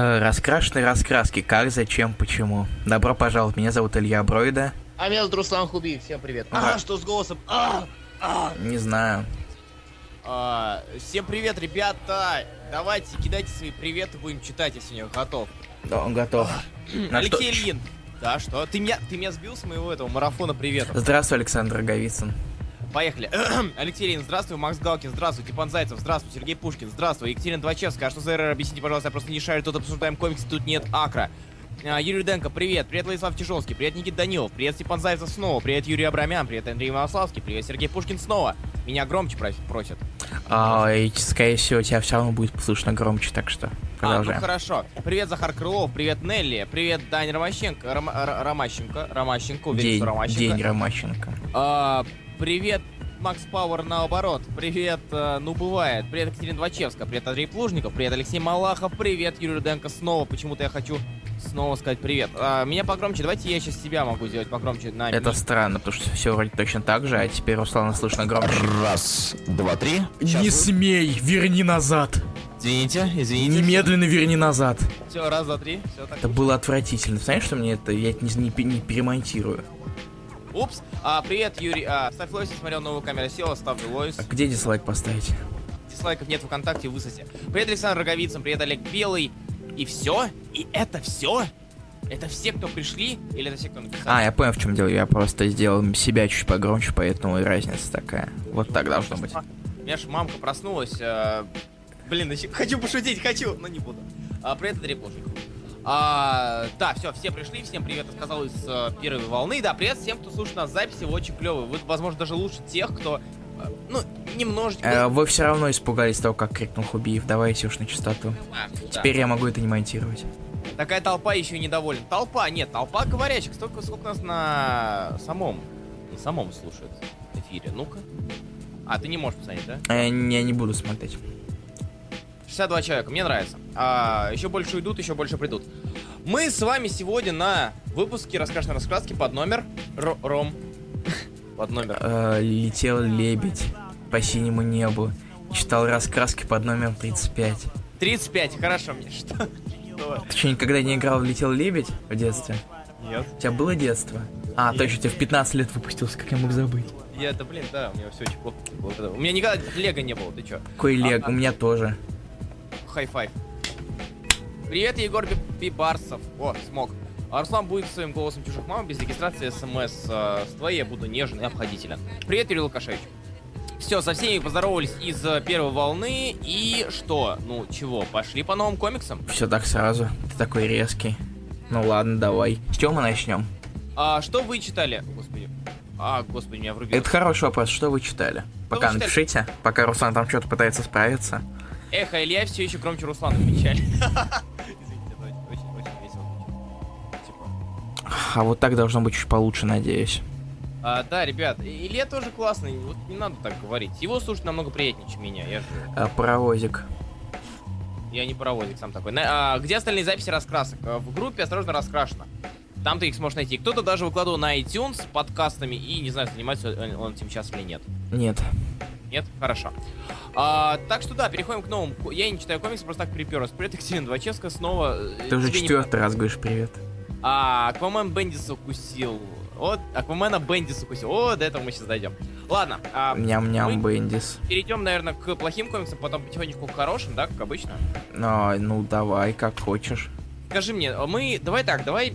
Э, Раскрашенные раскраски. Как, зачем, почему? Добро пожаловать. Меня зовут Илья Бройда. А меня зовут Руслан Хубиев, всем привет. Ага. А, что с голосом? А, а. Не знаю. А, всем привет, ребята! Давайте кидайте свои приветы, будем читать, если не готов. Да, он готов. Что- Алексей Ильин. Да, что? Ты меня, ты меня сбил с моего этого марафона приветов. Здравствуй, Александр Роговицын. Поехали. Алексей Ильин, здравствуй. Макс Галкин, здравствуй. Степан Зайцев, здравствуй. Сергей Пушкин, здравствуй. Екатерина Двачевская, а что за РР? Объясните, пожалуйста, я просто не шарю, тут обсуждаем комиксы, тут нет Акра. А, Юрий Денко, привет. Привет, Владислав Чижовский. Привет, Никит Данилов. Привет, Степан Зайцев снова. Привет, Юрий Абрамян. Привет, Андрей Малославский. Привет, Сергей Пушкин снова. Меня громче прос- просят. А, и, скорее всего, тебя все равно будет слышно громче, так что А, ну продолжаем. хорошо. Привет, Захар Крылов, привет, Нелли, привет, Дань Ромащенко, Рома- Р- Ромащенко, Ромащенко, день, Ромащенко. день Ромащенко. А, привет, Макс Пауэр наоборот, привет, э, ну бывает, привет, Екатерина Двачевская, привет, Андрей Плужников, привет, Алексей Малахов, привет, Юрий Руденко, снова, почему-то я хочу снова сказать привет. А, меня погромче, давайте я сейчас себя могу сделать погромче на... Это странно, потому что все вроде точно так же, а теперь Руслана слышно громче. Раз, два, три. Щас, вы- смей, верни назад. Извините, извините. Немедленно верни назад. Все, раз, два, три, все так. Это было отвратительно. Знаешь, что мне это, я это не, не, не перемонтирую. Упс. А, привет, Юрий. А, ставь лойс, смотрел, новую камера села, ставлю лойс. А где дизлайк поставить? Дизлайков нет ВКонтакте, высоте. Привет, Александр Роговицын, привет, Олег Белый. И все? И это все? Это все, кто пришли? Или это все, кто написал? А, я понял, в чем дело. Я просто сделал себя чуть погромче, поэтому и разница такая. Вот так должно быть. У меня ж мамка проснулась. э, Блин, хочу пошутить, хочу, но не буду. А, привет, Андрей Плужников. А, да, все, все пришли, всем привет, я сказал из э, первой волны. Да, привет всем, кто слушает нас записи, вы очень клевые. Вы, возможно, даже лучше тех, кто, э, ну, немножечко... Э, вы все равно испугались того, как крикнул Хубиев. Давайте уж на чистоту. А, да. Теперь я могу это не монтировать. Такая толпа еще недовольна. Толпа, нет, толпа говорящих. Столько, сколько нас на самом, на самом слушают эфире. Ну-ка. А, ты не можешь посмотреть, да? Не- я не буду смотреть. 62 человека, мне нравится. А, еще больше уйдут, еще больше придут. Мы с вами сегодня на выпуске раскрашенной раскраски под номер Ро- Ром. Под номер. Э, летел лебедь по синему небу. Читал раскраски под номером 35. 35, хорошо мне. Что? Ты что, никогда не играл в «Летел лебедь» в детстве? Нет. У тебя было детство? А, Нет. точно, ты в 15 лет выпустился, как я мог забыть. Я, да блин, да, у меня все очень плохо было. У меня никогда лего не было, ты чё? Какой Лего, у меня тоже. High five. Привет, Егор Бибарсов. О, смог. А Руслан будет своим голосом чужих мам без регистрации смс. э, С твоей я буду нежен и обходителен. Привет, Юрий Лукашевич. Все, со всеми поздоровались из э, первой волны. И что? Ну, чего? Пошли по новым комиксам? Все так сразу. Ты такой резкий. Ну ладно, давай. С чего мы начнем? А что вы читали? Господи. А, господи, меня врубило. Это хороший вопрос. Что вы читали? Пока вы читали? напишите. Пока Руслан там что-то пытается справиться. Эх, Илья все еще громче Руслана весело. Типа. А вот так должно быть чуть получше, надеюсь. А, да, ребят, Илья тоже классный, вот не надо так говорить. Его слушать намного приятнее, чем меня. Я же А, паровозик. я не паровозик сам такой. На- а, где остальные записи раскрасок? А, В группе осторожно раскрашено. Там ты их сможешь найти. Кто-то даже выкладывал на iTunes с подкастами и не знаю, занимается он он этим сейчас или нет. Нет. Нет? Хорошо. А, так что да, переходим к новому. Ко- Я не читаю комиксы, просто так приперлась. Привет, Екатерина Двачевская, снова. э, Ты уже тебе не четвертый раз говоришь привет. А, Аквамен Бендиса укусил. Вот, Аквамена Бендис укусил. О, до этого мы сейчас дойдем. Ладно, а, Ням-ням, Бендис. перейдем, наверное, к плохим комиксам, потом потихонечку к хорошим, да, как обычно. Ну, ну давай, как хочешь. Скажи мне, а мы... Давай так, давай...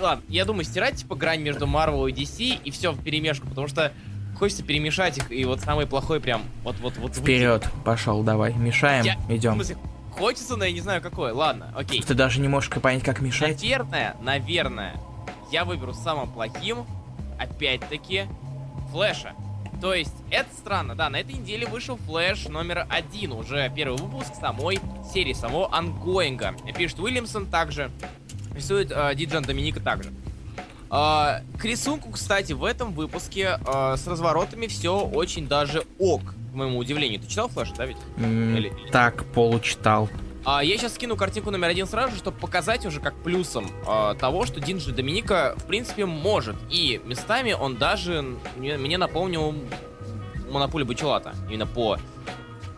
Ладно, я думаю, стирать, типа, грань между Marvel и DC, и все в перемешку, потому что хочется перемешать их, и вот самый плохой прям вот-вот-вот... Вперед, пошел, давай. Мешаем, Я- В идем. смысле, хочется, но я не знаю какой. Ладно, окей. Ты даже не можешь понять, как мешать. Наверное, наверное, я выберу самым плохим, опять-таки, Флэша. То есть, это странно, да, на этой неделе вышел Флэш номер один, уже первый выпуск самой серии, самого ангоинга. Пишет Уильямсон также, рисует э, Диджан Доминика также. А, к рисунку, кстати, в этом выпуске э, с разворотами все очень даже ок, к моему удивлению. Ты читал Флэш, да ведь? М, Или- Так, получитал. А, я сейчас скину картинку номер один сразу, чтобы показать уже как плюсом а, того, что Динджи Доминика в принципе может. И местами он даже мне, мне напомнил Монополию Бачелата. Именно по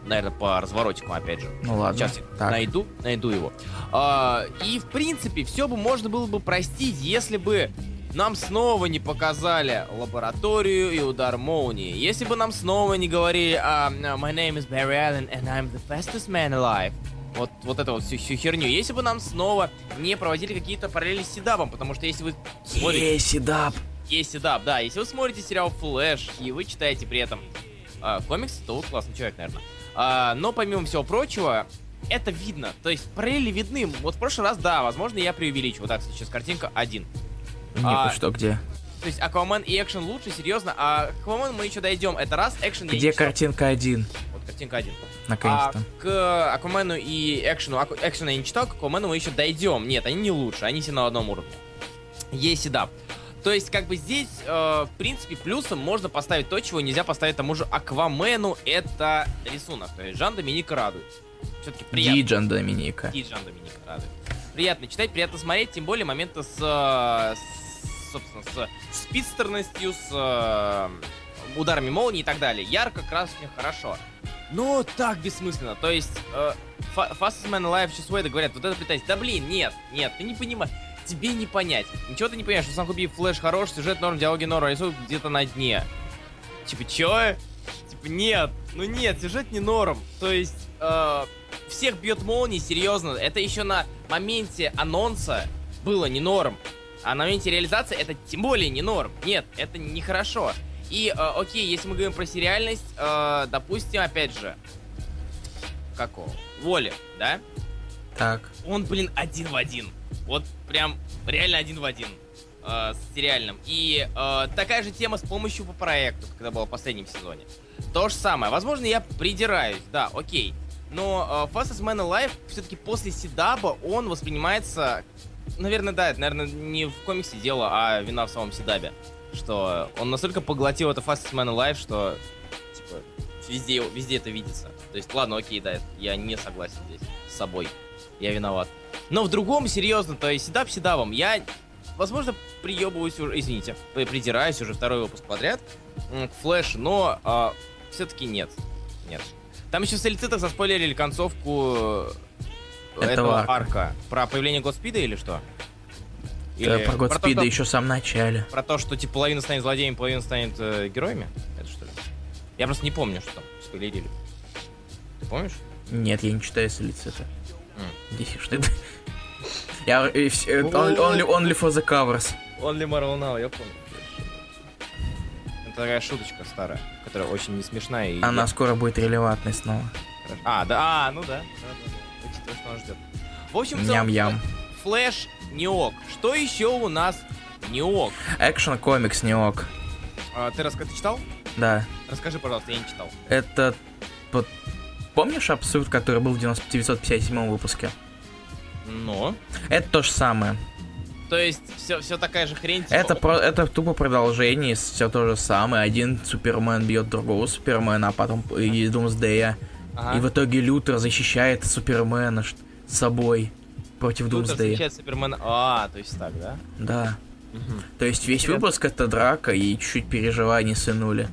наверное, по разворотикам, опять же. Ну ладно. Сейчас я так. найду, найду его. А, и, в принципе, все бы можно было бы простить, если бы нам снова не показали лабораторию и удар молнии. Если бы нам снова не говорили а, My name is Barry Allen and I'm the fastest man alive. Вот, вот это вот всю, всю херню. Если бы нам снова не проводили какие-то параллели с setup ом, потому что если вы смотрите... Ей, setup. Есть setup, да. Если вы смотрите сериал Flash, и вы читаете при этом а, комиксы, то вы классный человек, наверное. А, но помимо всего прочего, это видно. То есть параллели видны. Вот в прошлый раз, да, возможно, я преувеличу. Вот так, сейчас картинка 1. Не, А, что, где? То есть Аквамен и экшен лучше, серьезно. А Аквамен мы еще дойдем. Это раз, экшен я Где читал. картинка один? Вот картинка 1. А Наконец-то. к Аквамену и экшену, Аку- экшена я не читал, к Аквамену мы еще дойдем. Нет, они не лучше, они все на одном уровне. Есть и да. То есть, как бы здесь, э, в принципе, плюсом можно поставить то, чего нельзя поставить тому же Аквамену, это рисунок. То есть Жан Доминика радует. Все-таки приятно. Диджан Доминика. И Жан Доминика радует. Приятно читать, приятно смотреть, тем более моменты с, э, с, собственно, с спидстерностью, с э, ударами молнии и так далее. Ярко, красочно, хорошо. Но так бессмысленно. То есть, э, Fa- Fastest Man Alive сейчас Уэйда говорят, вот это пытаясь. Да блин, нет, нет, ты не понимаешь. Тебе не понять. Ничего ты не понимаешь, что сам Хуби флеш хорош, сюжет норм, диалоги норм, а рисунок где-то на дне. Типа, чё? Типа, нет, ну нет, сюжет не норм. То есть, э, всех бьет молнией, серьезно. Это еще на моменте анонса было не норм. А на моменте реализации это тем более не норм. Нет, это нехорошо. И, э, окей, если мы говорим про сериальность, э, допустим, опять же, какого? Воли, да? Так. Он, блин, один в один. Вот прям реально один в один э, с сериальным. И э, такая же тема с помощью по проекту, когда было в последнем сезоне. То же самое. Возможно, я придираюсь, да, окей. Но э, Fastest Man Alive все-таки после Седаба он воспринимается... Наверное, да, это, наверное, не в комиксе дело, а вина в самом Седабе. Что он настолько поглотил это Fastest Man Alive, что типа везде, везде это видится. То есть, ладно, окей, да, я не согласен здесь с собой. Я виноват. Но в другом, серьезно, то есть седап седавом. Я, возможно, приебываюсь уже, извините, при- придираюсь уже второй выпуск подряд к Флэш, но все-таки нет. Нет. Там еще в Солицитах заспойлерили концовку Этого этого, арка. Про появление Годспида или что? Э, Про то, Годспида что- еще в самом начале. Про то, что типа половина станет злодеем, половина станет э, героями? Это что ли? Я просто не помню, что там спойлерили. Ты помнишь? Нет, я не читаю солицита. М. Десять штук. Я only, only, only for the covers. Only Marvel Now, я помню. Это такая шуточка старая, которая очень не смешная и... Она скоро будет релевантной снова. А, да, а, ну да. да, да, да. Что нас ждет. В общем, Ням-ям. Флэш не ок. Что еще у нас не ок? Экшен комикс не ок. А, ты раска- ты читал? Да. Расскажи, пожалуйста, я не читал. Это... Помнишь абсурд, который был в 90 957 выпуске? Ну. Это то же самое. То есть, все, все такая же хрень. типа, Это, про, это тупо продолжение, все то же самое. Один Супермен бьет другого Супермена, а потом и Думсдея. Ага. И в итоге Лютер защищает Супермена ш- собой против Лютер Думсдея. встречает Супермена. А, то есть так, да? Да. Мгм. То есть весь Интересно. выпуск это драка и чуть-чуть переживаний сынули.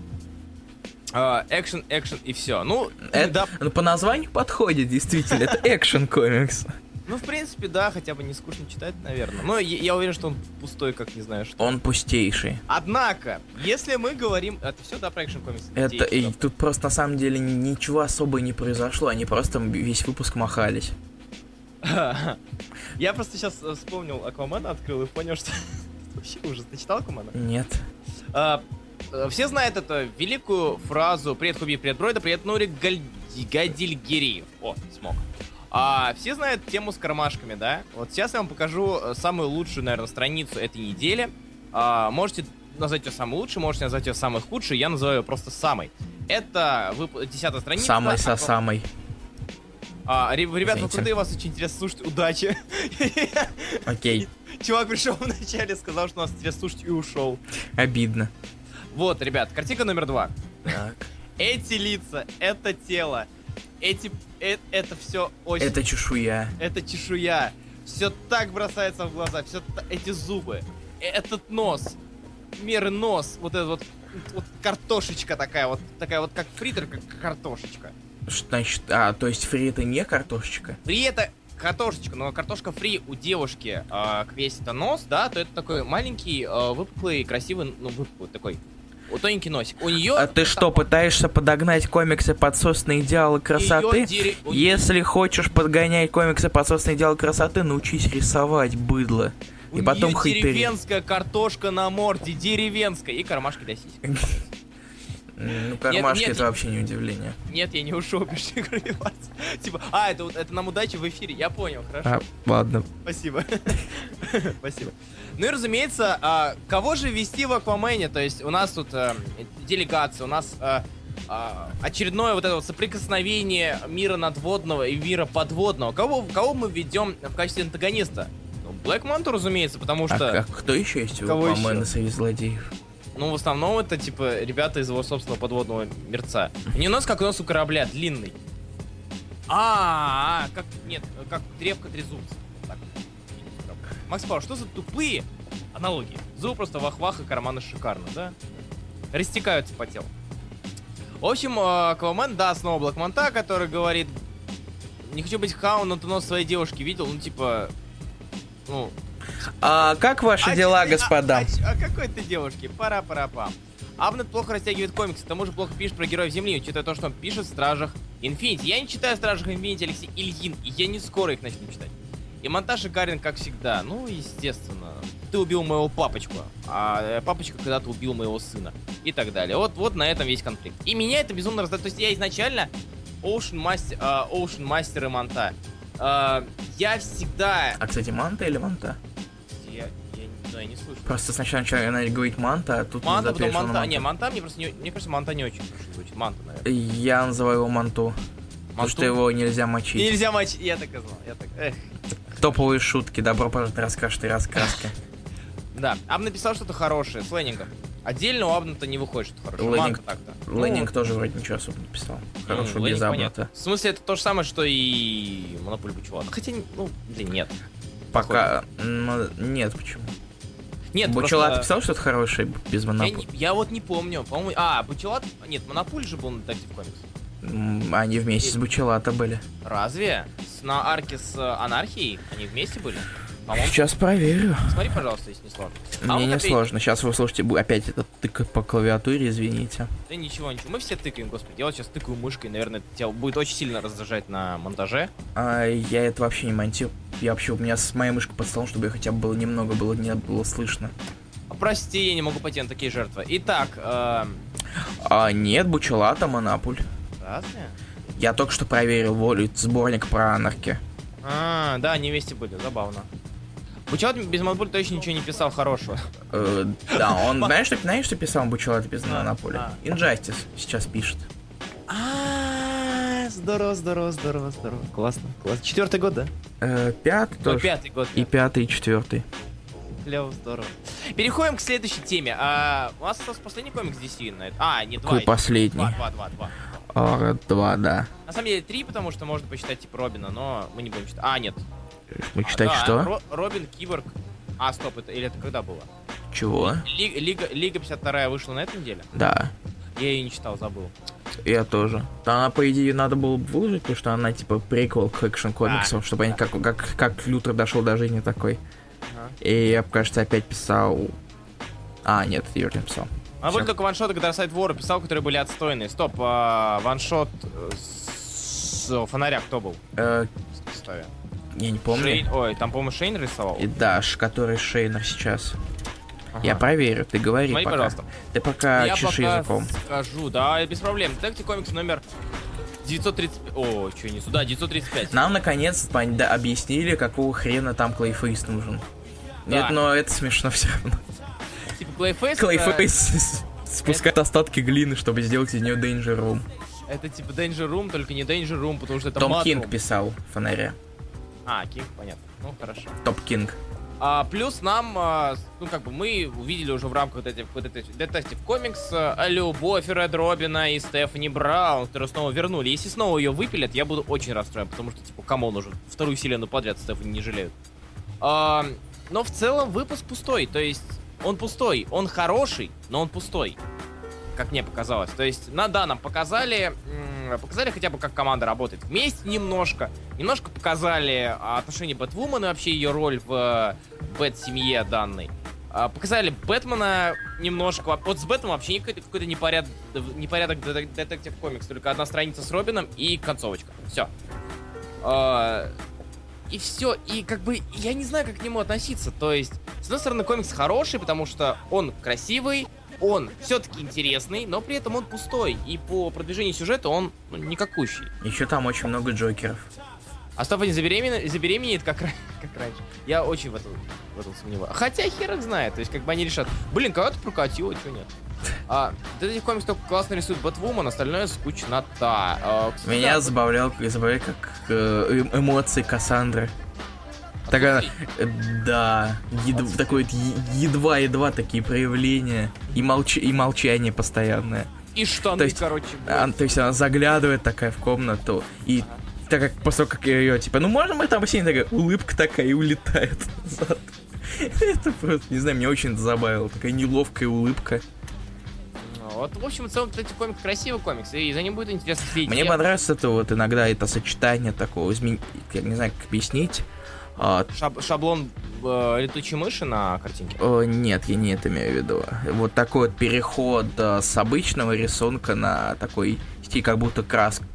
А, Экшен, экшен и все. Ну, Это, да, ну, по названию подходит, действительно. Это экшен комикс. Ну, в принципе, да, хотя бы не скучно читать, наверное. Но я, я уверен, что он пустой, как не знаю что. Он пустейший. Однако, если мы говорим... Это все, да, про экшен комикс? Это и тут просто на самом деле ничего особо не произошло, они просто весь выпуск махались. Я просто сейчас вспомнил Аквамана, открыл и понял, что... Вообще ужас. Ты читал Аквамана? Нет. А, э, все знают эту великую фразу «Привет, Хуби, привет, Бройда, привет, Нурик Гадильгериев». О, смог. А, все знают тему с кармашками, да? Вот сейчас я вам покажу э, самую лучшую, наверное, страницу этой недели. А, можете назвать ее самой лучшей, можете назвать ее самой худшей, я называю ее просто самой. Это вып- десятая страница. Самой со Аква- самой. А, ре- ребят, вы крутые, вас очень интересно слушать, удачи. Окей. Чувак пришел вначале, сказал, что нас интересно слушать и ушел. Обидно. Вот, ребят, картинка номер два. Так. Эти лица, это тело, эти, э- это все очень... Это чешуя. это чешуя. Все так бросается в глаза, все эти зубы, этот нос, меры нос, вот это вот, вот картошечка такая, вот такая вот как фритер, как картошечка. Что значит, а, то есть фри это не картошечка? Фри это картошечка, но картошка фри у девушки э, весь это нос, да, то это такой маленький, э, выпуклый, красивый, ну, выпуклый такой, тоненький носик. У нее... А ты что, пытаешься подогнать комиксы под собственные идеалы красоты? дере- Если хочешь подгонять комиксы под собственные идеалы красоты, научись рисовать, быдло. У И потом хейтери. деревенская картошка на морде, деревенская. И кармашки для сисек. Ну, кармашки нет, это нет. вообще не удивление. Нет, я не ушел, пиши Типа, а, это, это нам удачи в эфире, я понял, хорошо. А, ладно. Спасибо. Спасибо. Ну и разумеется, а, кого же вести в Аквамене? То есть у нас тут э, делегация, у нас э, а, очередное вот это вот соприкосновение мира надводного и мира подводного. Кого, кого мы ведем в качестве антагониста? Ну, Блэк Манту, разумеется, потому А что, как- кто еще есть у Аквамена среди злодеев? Ну, в основном это, типа, ребята из его собственного подводного мирца. Не у нас, как у нас у корабля, длинный. А, -а, -а как, нет, как древко трезубца. Так. Макс Пауэр, что за тупые аналогии? Зуб просто вах-вах и карманы шикарно, да? Растекаются по телу. В общем, э, Аквамен, да, снова Блэкмонта, который говорит, не хочу быть хаун, но ты нос своей девушки видел, ну, типа, ну... А как ваши а дела, ты- а- господа? А, ч- а какой ты девушки? Пара-пара-пам. Абнет плохо растягивает комиксы, к тому же плохо пишет про героев Земли, учитывая то, что он пишет в Стражах Инфинити. Я не читаю Стражах Инфинити Алексей Ильин, и я не скоро их начну читать. И монтаж шикарен, как всегда. Ну, естественно. Ты убил моего папочку, а э, папочка когда-то убил моего сына. И так далее. Вот, вот на этом весь конфликт. И меня это безумно раздает. То есть я изначально Ocean Master, а, Ocean Master и Монта. А, я всегда... А, кстати, манта или манта? Да, я не слышу. Просто сначала начали говорить манта, а тут Манта, потом Манта. решил Не, Манта мне просто не... Мне кажется, Манта не очень хорошо звучит. Манта, наверное. Я называю его манту. Потому что его нельзя мочить. Нельзя мочить. Я так и знал. Я так... Эх. Топовые шутки, добро пожаловать на ты раскраски. Да. Аб написал что-то хорошее с Леннингом. Отдельно у Абната не выходит что-то хорошее. Леннинг- Манта так-то. Ну, Ленинг тоже вроде ничего особо не писал. Хорошего Леннинг без абната. В смысле, это то же самое, что и Монополь Бучула. Хотя, ну, блин, нет. Пока... нет, почему? Нет, Бучелат просто- писал что-то хорошее без Я, монополи? не- я вот не помню. По-моему... А, Бучелат... Нет, Монополь же был на Detective Comics. Они вместе с Бучелата были. Разве? С- на арке с э, Анархией они вместе были? По-моему, Сейчас проверю. смотри, пожалуйста, если не сложно. А Мне вот не опять- сложно. Сейчас вы слушаете бу- опять этот тык по клавиатуре, извините. Да ничего, ничего. Мы все тыкаем, господи. Я вот сейчас тыкаю мышкой, наверное, тебя будет очень сильно раздражать на монтаже. А я это вообще не монтирую. Я вообще, у меня с моей мышкой под столом, чтобы ее хотя бы было немного было, не было слышно. А, Прости, я не могу пойти на такие жертвы. Итак, эм, А нет, Бучелата, Монопуль. разные? Я только что проверил волю сборник про анарки. А, да, они вместе были, забавно. Бучат без Монополя точно ничего не писал хорошего. Э, да, он, знаешь, что, знаешь, что писал Бучелата без Монополя? Injustice сейчас пишет. А, здорово, здорово, здорово, здорово. Классно, классно. Четвертый год, да? Э, пятый тоже. пятый год. И пятый, и четвертый. Клево, здорово. Переходим к следующей теме. А, у нас остался последний комикс DC на это. А, не два. Какой последний? Два, два, два, два. А, два, да. На самом деле три, потому что можно посчитать типа Робина, но мы не будем читать. А, нет. Мы читать А, да, что? Ро- Робин, Киборг. А, стоп, это или это когда было? Чего? Ли- Лига, Лига 52 вышла на этой неделе? Да, Я ее не читал, забыл. я тоже. Да, Она, по идее, надо было бы выложить, потому что она, типа, приквел к экшн комиксам, А, чтобы они, как, как, как Лютер дошел до жизни такой. Ага. И я, кажется, опять писал... А, нет, Юр не писал. А были только ваншоты, когда сайт Вора писал, которые были отстойные. Стоп, а, ваншот э, с фонаря кто был? Э, в составе? Я не помню. Шейн- Ой, там, по-моему, Шейн рисовал. И Даш, который Шейнер сейчас. Ага. Я проверю, ты говори Смотри, пока. пожалуйста. Ты пока Я чеши пока языком. скажу, да, без проблем. Detective Comics номер 935. О, что несу? Да, 935. Нам, наконец, да, объяснили, какого хрена там Clayface нужен. Да. Нет, но это смешно все равно. Типа Clayface. это- Clayface спускает остатки глины, чтобы сделать из нее Danger Room. Это типа Danger Room, только не Danger Room, потому что это Том Кинг писал фонаря. А, Кинг, понятно. Ну, хорошо. Том Кинг. А, плюс нам, а, ну как бы мы увидели уже в рамках вот этих вот этих Detective Comics а, любовь Red Robin а и Стефани Браун, которые снова вернули. Если снова ее выпилят, я буду очень расстроен, потому что, типа, come on уже, вторую вселенную подряд Стефани не жалеют. А, но в целом выпуск пустой, то есть он пустой, он хороший, но он пустой. Как мне показалось. То есть, на да, нам показали показали хотя бы, как команда работает вместе немножко. Немножко показали а, отношения Бэтвумен и вообще ее роль в э, Бэт-семье данной. А, Показали Бэтмена немножко. Вот с Бэтменом вообще какой-то, какой-то непорядок, непорядок детек- детектив комикс. Только одна страница с Робином и концовочка. Все. И все. И как бы я не знаю, как к нему относиться. То есть, с одной стороны, комикс хороший, потому что он красивый, он все-таки интересный, но при этом он пустой. И по продвижению сюжета он ну, никакущий. Еще там очень много Джокеров. А не заберемен... забеременеет, как, как раньше. Я очень в этом, в этом сомневаюсь. Хотя хер их знает. То есть, как бы они решат, блин, кого-то прокатило, что нет. А, детектив комикс только классно рисует Бэтвумен, остальное скучнота. А, кстати, Меня да, забавлял, забавлял как э, эм- эмоции Кассандры. Такая, э, да, ед- такое едва-едва такие проявления и, молч- и молчание постоянное. И штаны, то есть, короче. А, то есть она заглядывает такая в комнату и так как после того, как ее типа, ну можно мы там бассейн, такая улыбка такая и улетает назад. Это просто, не знаю, меня очень забавило. Такая неловкая улыбка. Вот, в общем, в целом, кстати, комикс красивый комикс, и за ним будет интересно следить. Мне понравилось это вот иногда это сочетание такого, измен... я не знаю, как объяснить. А, Шаб- шаблон э, летучей мыши на картинке. О, нет, я не это имею в виду. Вот такой вот переход э, с обычного рисунка на такой стиль, как будто краска.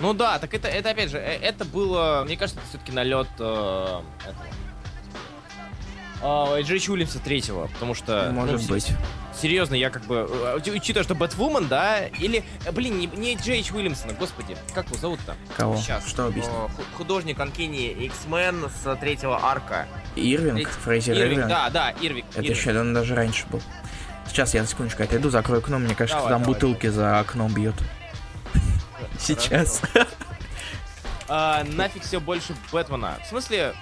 Ну да, так это, это опять же, э, это было, мне кажется, это все-таки налет э, этого. А, Джейч Уильямса третьего, потому что... ну, Может с- быть. Серьезно, я как бы... э, уч- Учитывая, что Бэтвумен, да, или... э, Блин, не, не Джейч Уильямсона, господи, как его зовут-то? Кого? Сейчас. Что объяснить? Художник Анкини X-Men с третьего арка. Ирвинг, Третий- Фрейзер Ирвинг, Ирвинг. да, да, Ирвинг. Это Ирвинг. еще он даже раньше был. Сейчас я на секундочку отойду, закрою окно, мне кажется, Давай, там давай, бутылки за окном бьют. Сейчас. А, нафиг все больше Бэтмена. В смысле,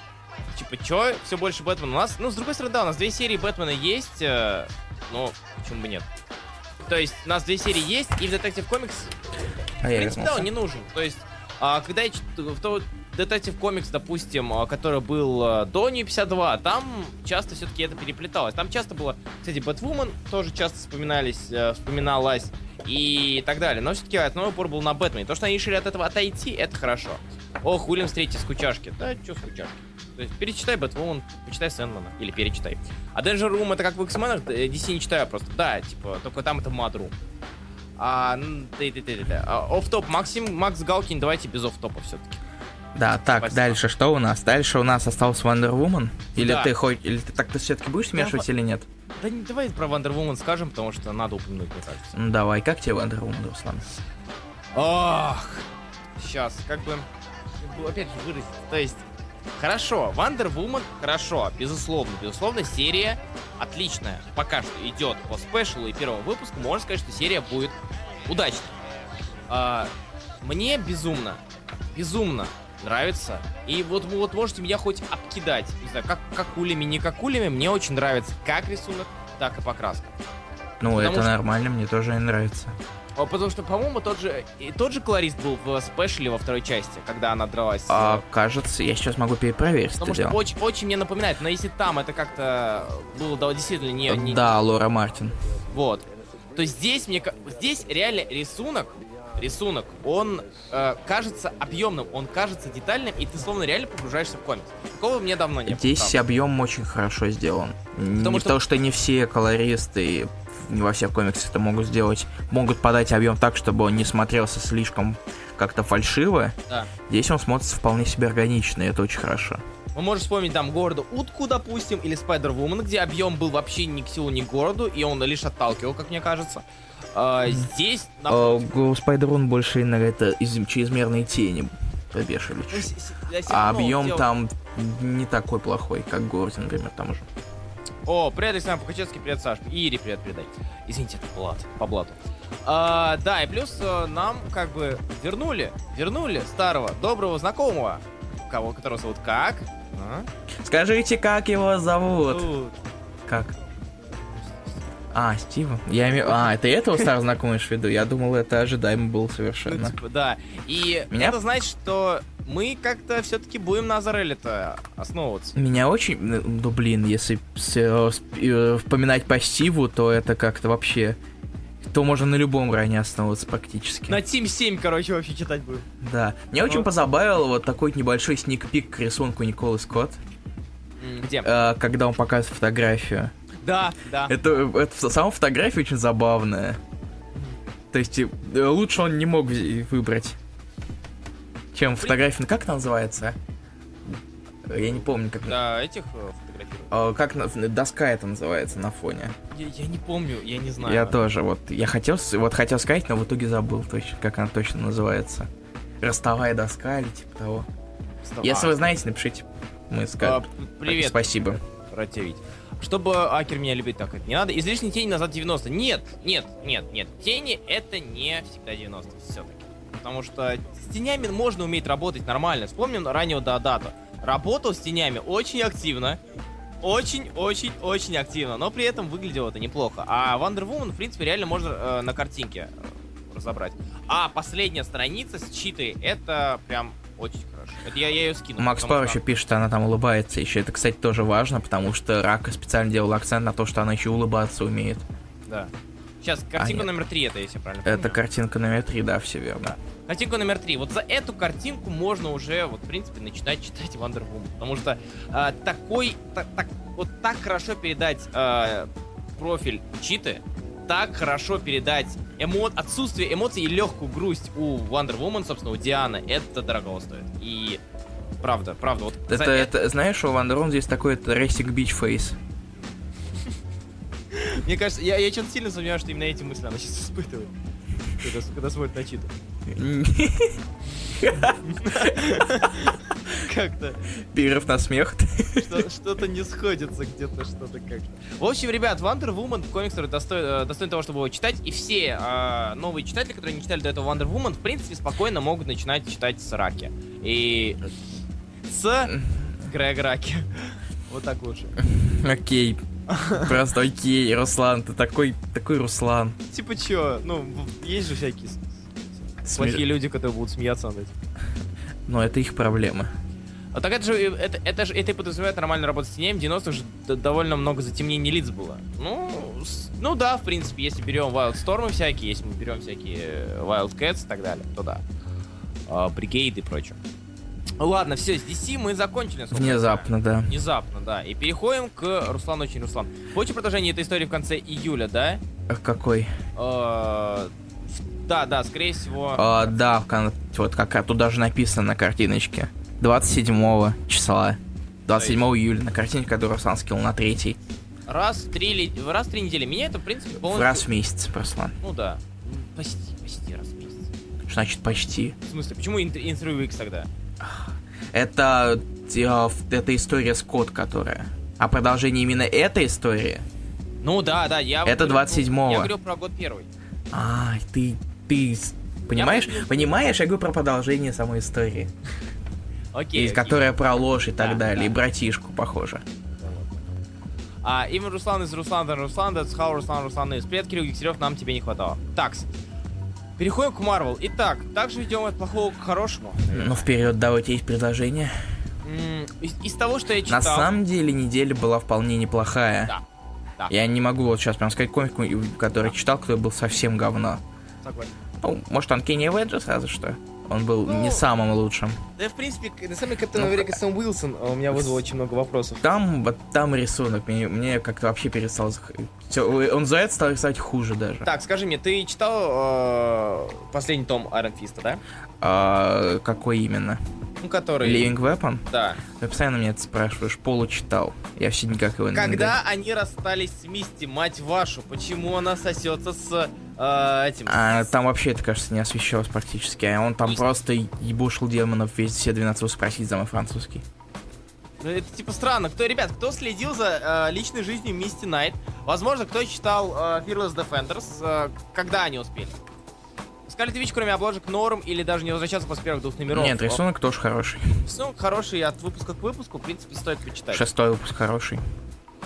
типа, чё, все больше Бэтмена? У нас, ну, с другой стороны, да, у нас две серии Бэтмена есть, э, ну, почему бы нет. То есть, у нас две серии есть, и в Detective Comics, А в принципе, да, он не нужен. То есть, а, когда я в тот Detective Comics, допустим, а, который был а, до New 52, там часто все-таки это переплеталось. Там часто было, кстати, Бэтвумен тоже часто вспоминались, э, вспоминалась и так далее. Но все-таки основной упор был на Бэтмене. То, что они решили от этого отойти, это хорошо. Ох, Уильямс третий скучашки. Да, чё скучашки? То есть перечитай Бэтвумен, почитай Сэндмана. Или перечитай. А Danger Room это как в X-Men, э, DC не читаю просто. Да, типа, только там это Мадру. А, да, да, да, да, да. А, Максим, Макс Галкин, давайте без офф-топа все-таки. Да, так, Спасибо. дальше что у нас? Дальше у нас остался Wonder Woman? Или Да. ты хоть, или ты так ты все-таки будешь смешивать или нет? Да не, давай про Wonder Woman скажем, потому что надо упомянуть, мне кажется. Ну давай, как тебе Wonder Woman, Руслан? Ах, сейчас, как бы, как бы опять же выразить. То есть, хорошо, Wonder Woman хорошо, безусловно, безусловно, серия отличная. Пока что идет по спешлу и первому выпуску, можно сказать, что серия будет удачной. А, мне безумно, безумно нравится. И вот вы вот можете меня хоть обкидать. Не знаю, как, как кулями, не как кулями. Мне очень нравится как рисунок, так и покраска. Ну, Потому это что- нормально, мне тоже нравится. А, Потому что, по-моему, тот же, и тот же колорист был в спешле во второй части, когда она дралась. А, э, кажется, я сейчас могу перепроверить Потому что дело. очень, очень мне напоминает, но если там это как-то было да, действительно не, не- Да, Лора Мартин. вот, то здесь мне здесь реально рисунок, рисунок, он э, кажется объемным, он кажется детальным, и ты словно реально погружаешься в комикс. Такого мне давно не было. Здесь правда. объем очень хорошо сделан. Потому не что- то, что не все колористы, не во всех комиксах это могут сделать, могут подать объем так, чтобы он не смотрелся слишком как-то фальшиво. Да. Здесь он смотрится вполне себе органично, и это очень хорошо. Мы можем вспомнить там города Утку, допустим, или Спайдер Вумен, где объем был вообще ни к силу, ни к городу, и он лишь отталкивал, как мне кажется. А, здесь... на- А, Спайдерун больше на это из чрезмерные тени повешали. Ну, А объем делал- там не такой плохой, как город, например, там уже. О, привет, Александр Покачевский, привет, Саш. И Ире привет передай. Извините, это Влад, по блату. А, да, и плюс э, нам как бы вернули, вернули старого, доброго знакомого, кого, которого зовут как? А? Скажите, как его зовут? Тут. Как? А, Стива. Я имею... А, это этого старого знакомого имеешь в виду? Я думал, это ожидаемо было Ну, совершенно. типа, да. И Меня- это значит, что мы как-то все-таки будем на Азареле-то основываться. Меня очень... Ну, блин, если э, вспоминать по Стиву, то это как-то вообще То можно на любом ране основываться практически. На Team 7, короче, вообще читать будем. Да. Меня очень Вот. позабавил вот такой небольшой сник-пик к рисунку Николы Скотт, Где? э, когда он показывает фотографию. Да, да. Это, это сама фотография очень забавная. То есть э, лучше он не мог выбрать, чем фотография. Ну, Как она называется? Я не помню, как... Да, этих э, фотографирую. А, Как доска это называется на фоне. Я, я не помню, я не знаю. Я тоже, вот, я хотел, вот хотел сказать, но в итоге забыл точно, как она точно называется. Ростовая доска или типа того. Стоп. Если А, вы знаете, напишите. Мы а, скажем. Привет. Спасибо. Рад тебя видеть. Чтобы Акер меня любить так, это не надо. Излишние тени назад 90. Нет, нет, нет, нет. Тени это не всегда 90 все-таки. Потому что с тенями можно уметь работать нормально. Вспомним раннего Даодата. Работал с тенями очень активно. Очень-очень-очень активно. Но при этом выглядело это неплохо. А Wonder Woman, в принципе, реально можно э, на картинке э, разобрать. А последняя страница с читой, это прям очень хорошо. Это я, я ее скину. Макс что- еще пишет, она там улыбается еще. Это, кстати, тоже важно, потому что Рака специально делал акцент на то, что она еще улыбаться умеет. Да. Сейчас, картинка А, номер три, это если я правильно Это помню. картинка номер три, да, все верно. Картинка номер три. Вот за эту картинку можно уже, вот, в принципе, начинать читать Wonder Woman. Потому что а, такой, так, так- вот так хорошо передать а, профиль читы, так хорошо передать эмо... отсутствие эмоций и легкую грусть у Wonder Woman, собственно, у Дианы, это дорого стоит. И правда, правда, вот за Это, это, знаешь, у Ван Рон здесь такой это Racing Beach Face. Мне кажется, я, я что-то сильно сомневаюсь, что именно эти мысли она сейчас испытывает. Когда, когда смотрит на читу. Как-то Перерыв на смех. что- что-то не сходится где-то, что-то как-то. В общем, ребят, Wonder Woman комикс, достоин, э, достоин того, чтобы его читать, и все э, новые читатели, которые не читали до этого Wonder Woman, в принципе, спокойно могут начинать читать с Раки. И с Грег Раки. Вот так лучше. Окей. Просто окей, Руслан, ты такой, такой Руслан. Типа чё, ну, есть же всякие с- Смеш- плохие люди, которые будут смеяться над этим. Но это их проблемы. А так это же, э, это, это же, это и подразумевает нормально работать с тенями. В 90-х же довольно много затемнений лиц было. Ну, с- ну да, в принципе, если берем Wildstorm всякие, если мы берем всякие э, Wildcats и так далее, то да. А, Brigade и прочее. Ладно, все, с DC мы закончили. Внезапно, да. Внезапно, да. И переходим к Руслану очень Руслан. Хочешь продолжение этой истории в конце июля, да? А Какой? Да, да, скорее всего. А, да, в кон- вот как раз тут даже написано на картиночке. 27 числа. 27 июля на картинке, которую Руслан скинул на третий. Раз в три, ли- раз в три недели. Меня это, в принципе, полностью... Раз в месяц, Руслан. Ну да. Почти, почти раз в месяц. Что значит почти? В смысле, почему интервью X тогда? Это, э, это история Скотт, которая. А продолжение именно этой истории? Ну да, да, я... Это говорю- 27-го. Я говорю про год первый. Ай, ты, ты, понимаешь? Я- Понимаешь, я говорю про продолжение самой истории. Окей. И окей. которая про ложь и так Да, далее, и да. братишку, похоже. А, имя Руслан из Руслана Руслан, that's how Руслан Руслан из. Привет, Кирилл Дегтярев, нам тебе не хватало. Такс. Переходим к Марвел. Итак, также идем от плохого к хорошему. Ну, вперед, давайте есть предложение. Из, из того, что я читал... На самом деле, неделя была вполне неплохая. Да, да. Я не могу вот сейчас прям сказать комикс, который читал, который был совсем говно. Согласен. Ну, может, он Uncanny Avengers, разве что. Он был Ну, не самым лучшим. Да, в принципе, на самом деле, Капитан Ну, Америка Сэм Уилсон а, у меня вызвал очень много вопросов. Там, вот там рисунок, мне, мне как-то вообще перестал... он за это стал рисовать хуже даже. Так, скажи мне, ты читал э, последний том Iron Fist, да? А, какой именно? Ну, который... Living Weapon? Да. Ты постоянно меня это спрашиваешь, получитал. Я все никак его не Когда они расстались с Мисти, мать вашу, почему она сосется с э, этим... А там вообще, это, кажется, не освещалось практически. А он там Есть. просто ебушил демонов весь все 12 спросить за мой французский. Ну, это типа странно. Кто, ребят, кто следил за э, личной жизнью Мисти Найт? Возможно, кто читал э, Fearless Defenders, э, когда они успели? Scarlet Witch, кроме обложек норм, или даже не возвращаться после первых двух номеров. Нет, рисунок тоже хороший. Рисунок хороший от выпуска к выпуску, в принципе, стоит почитать. Шестой выпуск хороший.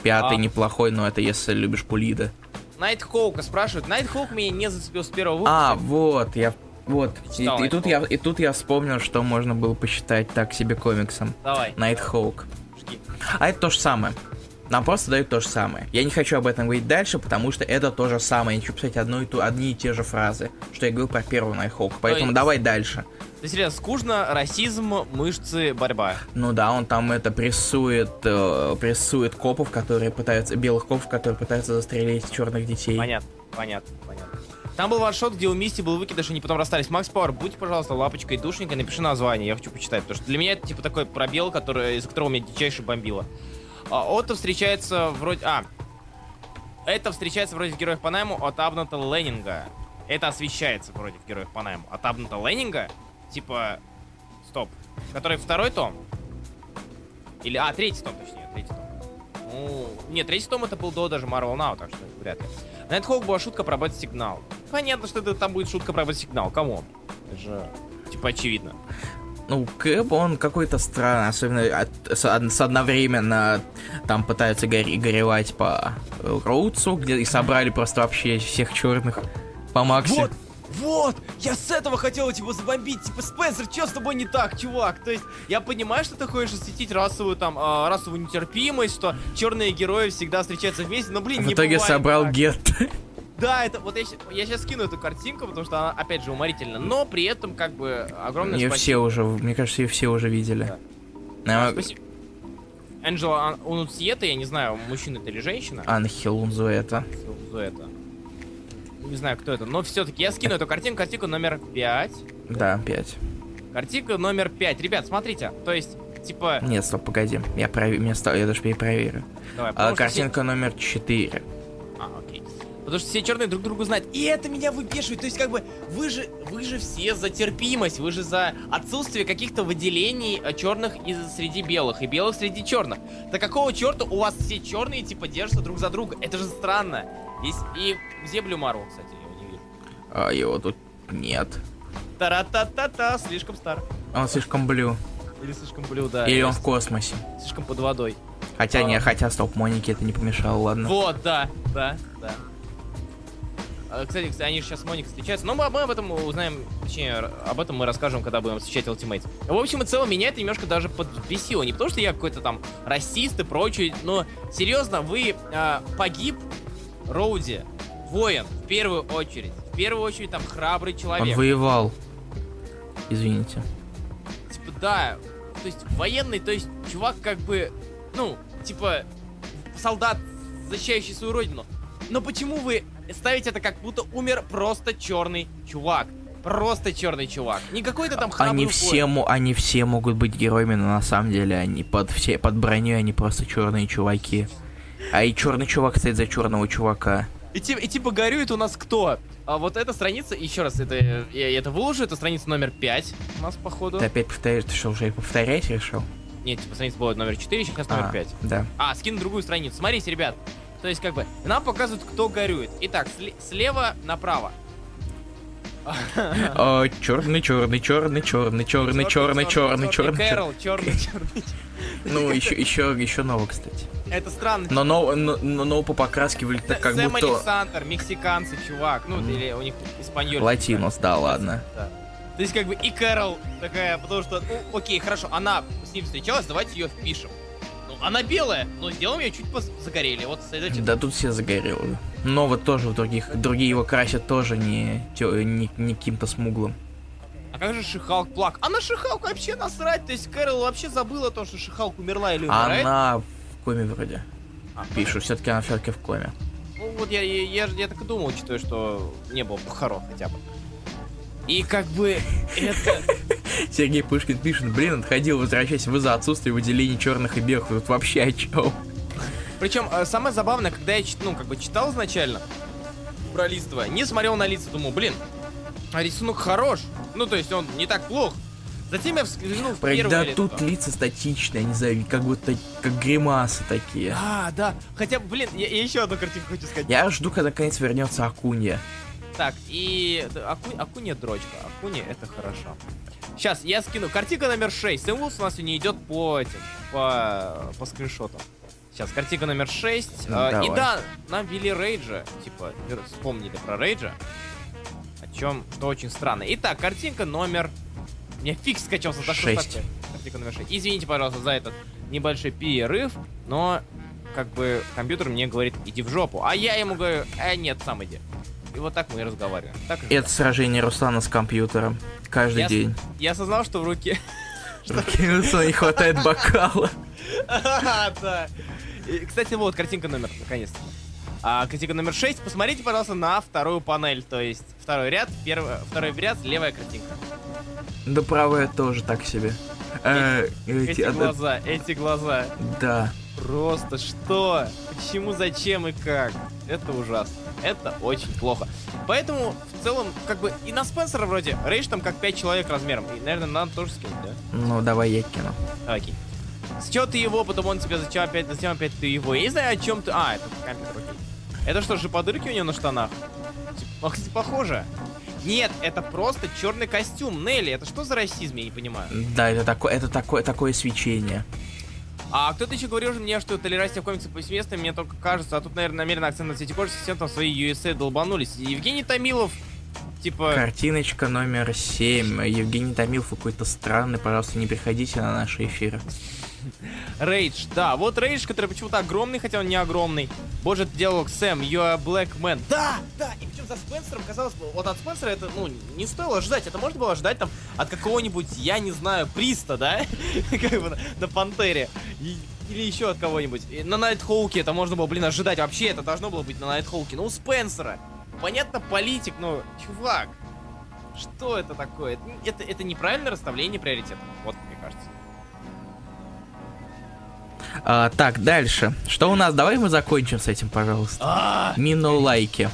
Пятый А. неплохой, но это если любишь Пулида. Nighthawk а спрашивают. Nighthawk меня не зацепил с первого выпуска. А, вот, я... Вот. И, и тут я, и тут я вспомнил, что можно было посчитать так себе комиксом. Давай. Nighthawk. Жги. А это то же самое. Нам просто дают то же самое. Я не хочу об этом говорить дальше, потому что это то же самое. Я хочу писать одну и ту, одни и те же фразы, что я говорил про первую Nighthawk. Поэтому есть- давай дальше. Есть, серьезно, скучно, расизм, мышцы, борьба. Ну да, он там это прессует, э, прессует копов, которые пытаются, белых копов, которые пытаются застрелить черных детей. Понятно, понятно, понятно. Там был ваншот, где у Мисти был выкидыш, они потом расстались. Макс Пауэр, будь, пожалуйста, лапочкой и душенькой, напиши название, я хочу почитать. Потому что для меня это типа такой пробел, который, из которого меня дичайше бомбило. А, Отто встречается вроде... А, это встречается вроде в Героях по найму от Абната Леннинга. Это освещается вроде в Героях по найму. От Абната Леннинга? Типа... Стоп. Который второй том? Или... А, третий том, точнее, третий том. Ну, нет, третий том это был до даже Marvel Now, так что вряд ли. Найтхолк была шутка про бэт-сигнал. Понятно, что это там будет шутка про бэт-сигнал, кому? Это же, типа, очевидно. Ну, Кэп, он какой-то странный, особенно от- с, од- с одновременно там пытаются гори- горевать по э, Роудсу, где и собрали просто вообще всех черных по Максе. Вот, вот, я с этого хотел типа забомбить, типа, Спенсер, что с тобой не так, чувак? То есть, я понимаю, что ты хочешь осветить расовую там, а, расовую нетерпимость, что черные герои всегда встречаются вместе, но, блин, В не итоге собрал так. Да, это вот я, я сейчас скину эту картинку, потому что она, опять же, уморительна, но при этом, как бы, огромное Ее спасибо. все уже, мне кажется, ее все уже видели. Да. А, Спасибо. Энджела Ан- Унуциета, я не знаю, мужчина это или женщина. Анхел Унзуэта. Это? Не знаю, кто это, но все-таки я скину эту картинку, картинку номер 5. Да, 5. Картинка номер 5. Ребят, смотрите, то есть, типа... Нет, стоп, погоди. Я, прови... мне ста- я даже перепроверю. Давай, А, картинка номер 4. Потому что все черные друг друга знают. И это меня выбешивает. То есть, как бы, вы же, вы же все за терпимость, вы же за отсутствие каких-то выделений э, черных из среди белых и белых среди черных. Да какого черта у вас все черные, типа, держатся друг за друга? Это же странно. Есть... И где Блю Марвел, кстати, я его не вижу. А его тут нет. Тара-та-та-та, слишком стар. Он слишком блю. Или слишком блю, да. Или он в космосе. Слишком под водой. Хотя А. не, хотя стоп, Монике это не помешало, ладно. Вот, да, да, да. А, Кстати, кстати, они же сейчас с Моникой встречаются, но мы, об этом узнаем, точнее, об этом мы расскажем, когда будем встречать Ultimate. В общем и целом, меня это немножко даже подбесило. Не потому, что я какой-то там расист и прочее, но серьезно, вы а, погиб Роуди, воин, в первую очередь. В первую очередь, там, храбрый Он человек. воевал. Извините. Типа, да, то есть военный, то есть чувак как бы, ну, типа, солдат, защищающий свою родину. Но почему вы ставите это как будто умер просто черный чувак? Просто черный чувак. Не какой-то там храбрый Они все, они все могут быть героями, но на самом деле они под все под броней они просто черные чуваки. А и черный чувак стоит за черного чувака. И, и типа горюет у нас кто? А вот эта страница, еще раз, это я, это выложу, это страница номер 5 у нас, походу. Ты опять повторяешь, ты что, уже повторять решил? Нет, типа страница была номер 4, сейчас номер А, 5. Да. А, скину другую страницу. Смотрите, ребят. То есть, как бы, нам показывают, кто горюет. Итак, сле- слева направо. черный, черный, черный, черный, черный, черный, черный, черный. Кэрол, черный, черный. Ну, еще, еще, еще новый, кстати. Это странно. Но, но, но, но, но по покраске выглядит как Сэм будто Александр, мексиканцы, чувак. Ну, или у них испаньоль. латинос, да, ладно. То есть, как бы, и Кэрол такая, потому что, ну, окей, хорошо, она с ним встречалась, давайте ее впишем. Она белая, но сделаем ее чуть загорели. Вот с этим. Да тут все загорелые. Но вот тоже в других, другие его красят тоже не, не, не каким-то смуглым. А как же Шихалк Плак? А на Шихалку вообще насрать. То есть Кэрол вообще забыла то, что Шихалк умерла или умирает. Она в коме вроде. А, Пишут, все-таки она все-таки в коме. Ну вот я, я, я, я так и думал, учитывая, что не было похорон хотя бы. И как бы это... Сергей Пышкин пишет, блин, отходил, возвращайся, вы за отсутствие выделений черных и белых. Тут вообще о чем? Причем э, самое забавное, когда я ну, как бы читал изначально, пролистывая, не смотрел на лица, думал, блин, а рисунок хорош. Ну, то есть он не так плох. Затем я взглянул в первое Да лицо. тут лица статичные, не знаю, как будто как гримасы такие. А, да. Хотя, блин, я, я еще одну картинку хочу сказать. Я жду, когда наконец вернется Акунья. Так, и... Аку... Акуни дрочка. Акуни это хорошо. Сейчас, я скину. Картинка номер 6. Сэм Уилсон у нас сегодня идет по этим, по, по скриншотам. Сейчас, картинка номер 6. Ну, и давай. да, нам ввели Рейджа. Типа, вспомнили про Рейджа. О чем, что очень странно. Итак, картинка номер... У меня скачался, Шесть. такое? Картинка номер 6. Извините, пожалуйста, за этот небольшой перерыв, но как бы компьютер мне говорит, иди в жопу. А я ему говорю, э, нет, сам иди. И вот так мы и разговариваем. Так и Это сражение Руслана с компьютером. Каждый Я с- день. Я осознал, что в руке... Руки Руслана не хватает бокала. Да. Кстати, вот картинка номер, наконец-то. А, картинка номер 6. Посмотрите, пожалуйста, на вторую панель. То есть второй ряд, первый, второй ряд, левая картинка. Да правая тоже так себе. Э, эти- Эти да- глаза, эти глаза. Да. Просто что? Почему, зачем и как? Это ужасно. Это очень плохо. Поэтому, в целом, как бы и на Спенсера вроде рейдж там как 5 человек размером. И, наверное, надо тоже скинуть, да? Ну, давай я кину. Давай, кинь. Сначала ты его, потом он тебя, зачем опять, зачем опять ты его. Я не знаю, о чем ты... А, это компьютер, окей. Это что же, подырки у него на штанах? Типа, кстати, похоже. Нет, это просто черный костюм. Нелли, это что за расизм, я не понимаю. Да, это такое, это такое, такое свечение. А кто-то еще говорил же мне, что толерантность в комиксах повсеместно, мне только кажется, а тут, наверное, намеренно акцент на цвете кожи, совсем там свои USA долбанулись. Евгений Томилов, типа... Картиночка номер 7. Евгений Томилов какой-то странный. Пожалуйста, не приходите на наши эфиры. Рейдж, да, вот Рейдж, который почему-то огромный, хотя он не огромный. Боже, это диалог Сэм, you are black man. Да, да, и причем за Спенсером, казалось бы, вот от Спенсера это, ну, не стоило ждать, это можно было ждать там от какого-нибудь, я не знаю, Приста, да, как бы на, на Пантере, И- или еще от кого-нибудь. На Nighthawk е это можно было, блин, ожидать, вообще это должно было быть на Nighthawk е, но у Спенсера, понятно, политик, но, чувак, что это такое? Это, это, это неправильное расставление приоритетов, вот. А, так, дальше. Что у нас? Давай мы закончим с этим, пожалуйста. А, Мину лайки.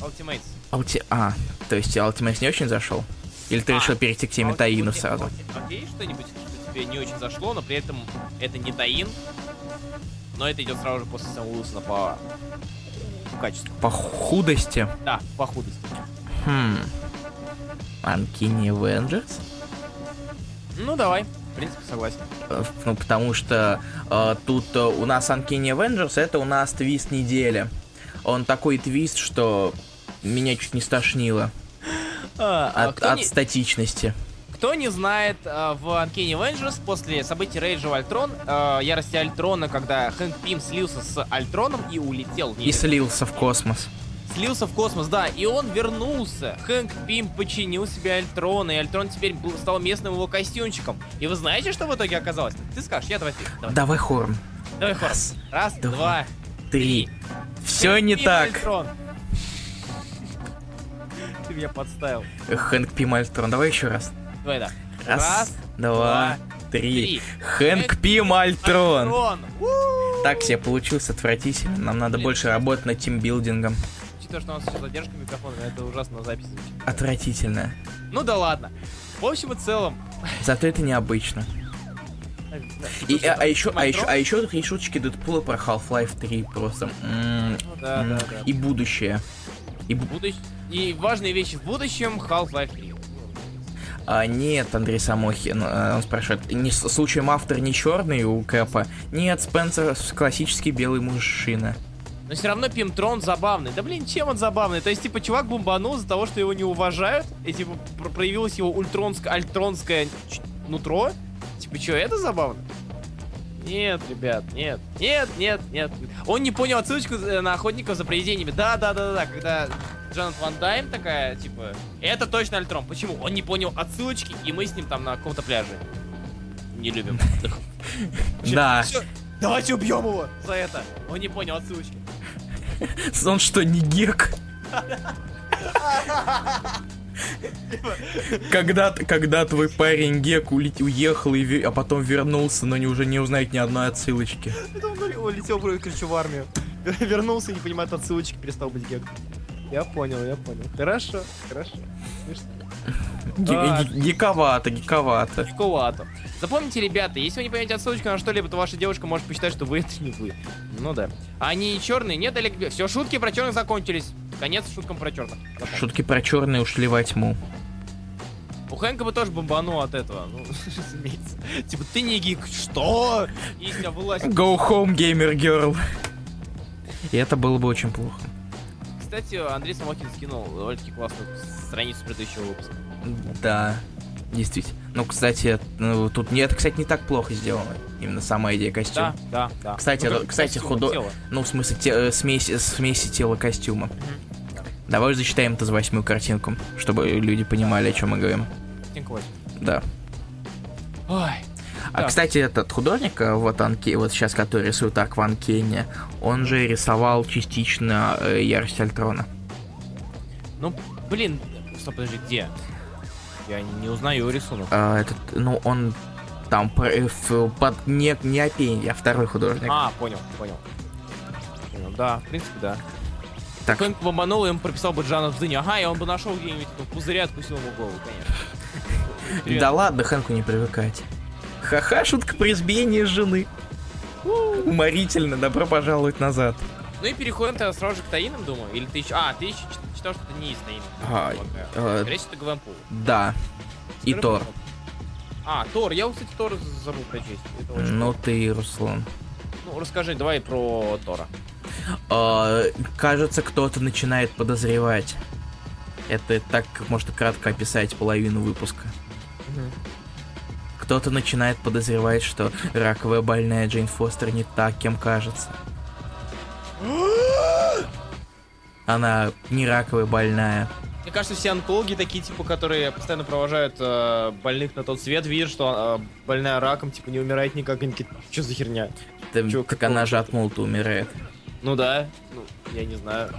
Ultimates. А, то есть Ultimate не очень зашел? Или ты А, решил перейти к теме А у- Таинов у- сразу? есть что-нибудь, что тебе не очень зашло, но при этом это не Таин, но это идет сразу же после Сэма Уилсона по качеству. По худости? Да, по худости. Хм. Uncanny Avengers? Ну, давай. Принципе, согласен. Э, Ну, потому что э, тут э, у нас Uncanny Avengers, это у нас твист недели. Он такой твист, что меня чуть не стошнило А, а от, от не, статичности. кто не знает, а, в Uncanny Avengers после событий Рейджа в Альтрон, а, ярости Альтрона, когда Хэнк Пим слился с Альтроном и улетел. И слился в космос. Слился в космос, да, и он вернулся. Хэнк Пим починил себе Альтрона, и Альтрон теперь был, стал местным его костюмчиком. И вы знаете, что в итоге оказалось? Ты скажешь, я давай ты. Давай, Давай хорн. давай Хорн. Раз, Раз, два, два, Три. Все не Пим так. Альтрон. Ты меня подставил. Хэнк Пим Альтрон. Давай еще раз. Давай, да. Раз, два, два, три. три. Хэнк Пим Альтрон. Альтрон. Так себе получилось отвратительно. Нам надо Блин. больше работать над тимбилдингом. Учитывая, что у нас сейчас задержка микрофона, это ужасно на записи. Отвратительно. Ну да ладно. В общем и целом. Зато это необычно. И, а, а еще, а еще, а еще есть шуточки Дэдпула про Half-Life 3 просто. М, Ну да, м, да, да. И будущее. И, бу- Будущ- И важные вещи в будущем Half-Life 3. а, нет, Андрей Самохин, э, он спрашивает, не, случаем автор не черный у Кэпа? Нет, Спенсер классический белый мужчина. Но все равно Пимтрон забавный. Да блин, чем он забавный? То есть, типа, чувак бомбанул из-за того, что его не уважают, и, типа, про- проявилось его ультронское, альтронское нутро. Типа, что, это забавно? Нет, ребят, нет, нет, нет, нет. Он не понял отсылочку э, на охотников за привидениями. Да, да, да, да, да, когда Джанет Ван Дайм такая, типа, это точно Альтрон. Почему? Он не понял отсылочки, и мы с ним там на каком-то пляже. Не любим. Да. Давайте убьем его за это. Он не понял отсылочки. Он что, не гек? Когда, когда твой парень гек уехал, и а потом вернулся, но не, уже не узнает ни одной отсылочки. Он улетел, короче, в армию. Вернулся, не понимает отсылочки, перестал быть геком. Я понял, я понял. Хорошо, хорошо. Смешно. Ге- А. гековато. Приколато. Запомните, ребята, если вы не понимаете отсылочку на что-либо, то ваша девушка может посчитать, что вы это не вы. Ну да. Они черные, нет, Олег? Все, шутки про черных закончились. Конец шуткам про черных. Шутки про черные ушли во тьму. У Хэнка бы тоже бомбанул от этого. Ну, разумеется. Типа, ты не гик. Что? Из тебя вылазит. Go home, gamer girl. И это было бы очень плохо. Кстати, Андрей Самохин скинул довольно-таки классную страницу предыдущего выпуска. Да. Действительно. Ну, кстати, ну, тут нет, кстати, не так плохо сделано. Именно сама идея костюма. Да, да, да. Кстати, Ну, это- кстати, худо- тело. Ну, в смысле, те- э, смесь, смеси тела костюма. Давай зачитаем это за восьмую картинку, чтобы люди понимали, о чем мы говорим. Картинка восемь. Да. Ой. А, Да. кстати, этот художник, э, вот, Анке, вот сейчас, который рисует Акван Кенни, он же рисовал частично э, Ярость Альтрона. Ну, блин, стоп, подожди, где? Я не узнаю рисунок. А, этот, ну, он там э, под не, не Опень, а второй художник. А, понял, понял. Понял, Да, в принципе, да. Так. Кто-нибудь бомбанул, им прописал бы Джана в дыне. Ага, и он бы нашел где-нибудь эту пузыря, откусил ему голову, конечно. Привет. Да ладно, Хэнку не привыкать. Ха-ха, шутка про избиение жены. Уморительно, добро пожаловать назад. Ну и переходим тогда сразу же к таинам, думаю. Или ты еще... А, ты еще чит- читал, что это не из таинов. А, э, всего, это Гвенпул. Да. И Тор. А, Тор. Я, кстати, Тор забыл прочесть. Ну ты, Руслан. Ну, расскажи, давай про Тора. А, кажется, кто-то начинает подозревать. Это так можно кратко описать половину выпуска. Кто-то начинает подозревать, что раковая больная Джейн Фостер не так, кем кажется. Она не раковая больная. Мне кажется, все онкологи такие, типа, которые постоянно провожают э, больных на тот свет, видят, что э, больная раком, типа, не умирает никак. Они такие, что за херня? Да, Чё, так она же от молота умирает. Ну да, ну, я не знаю.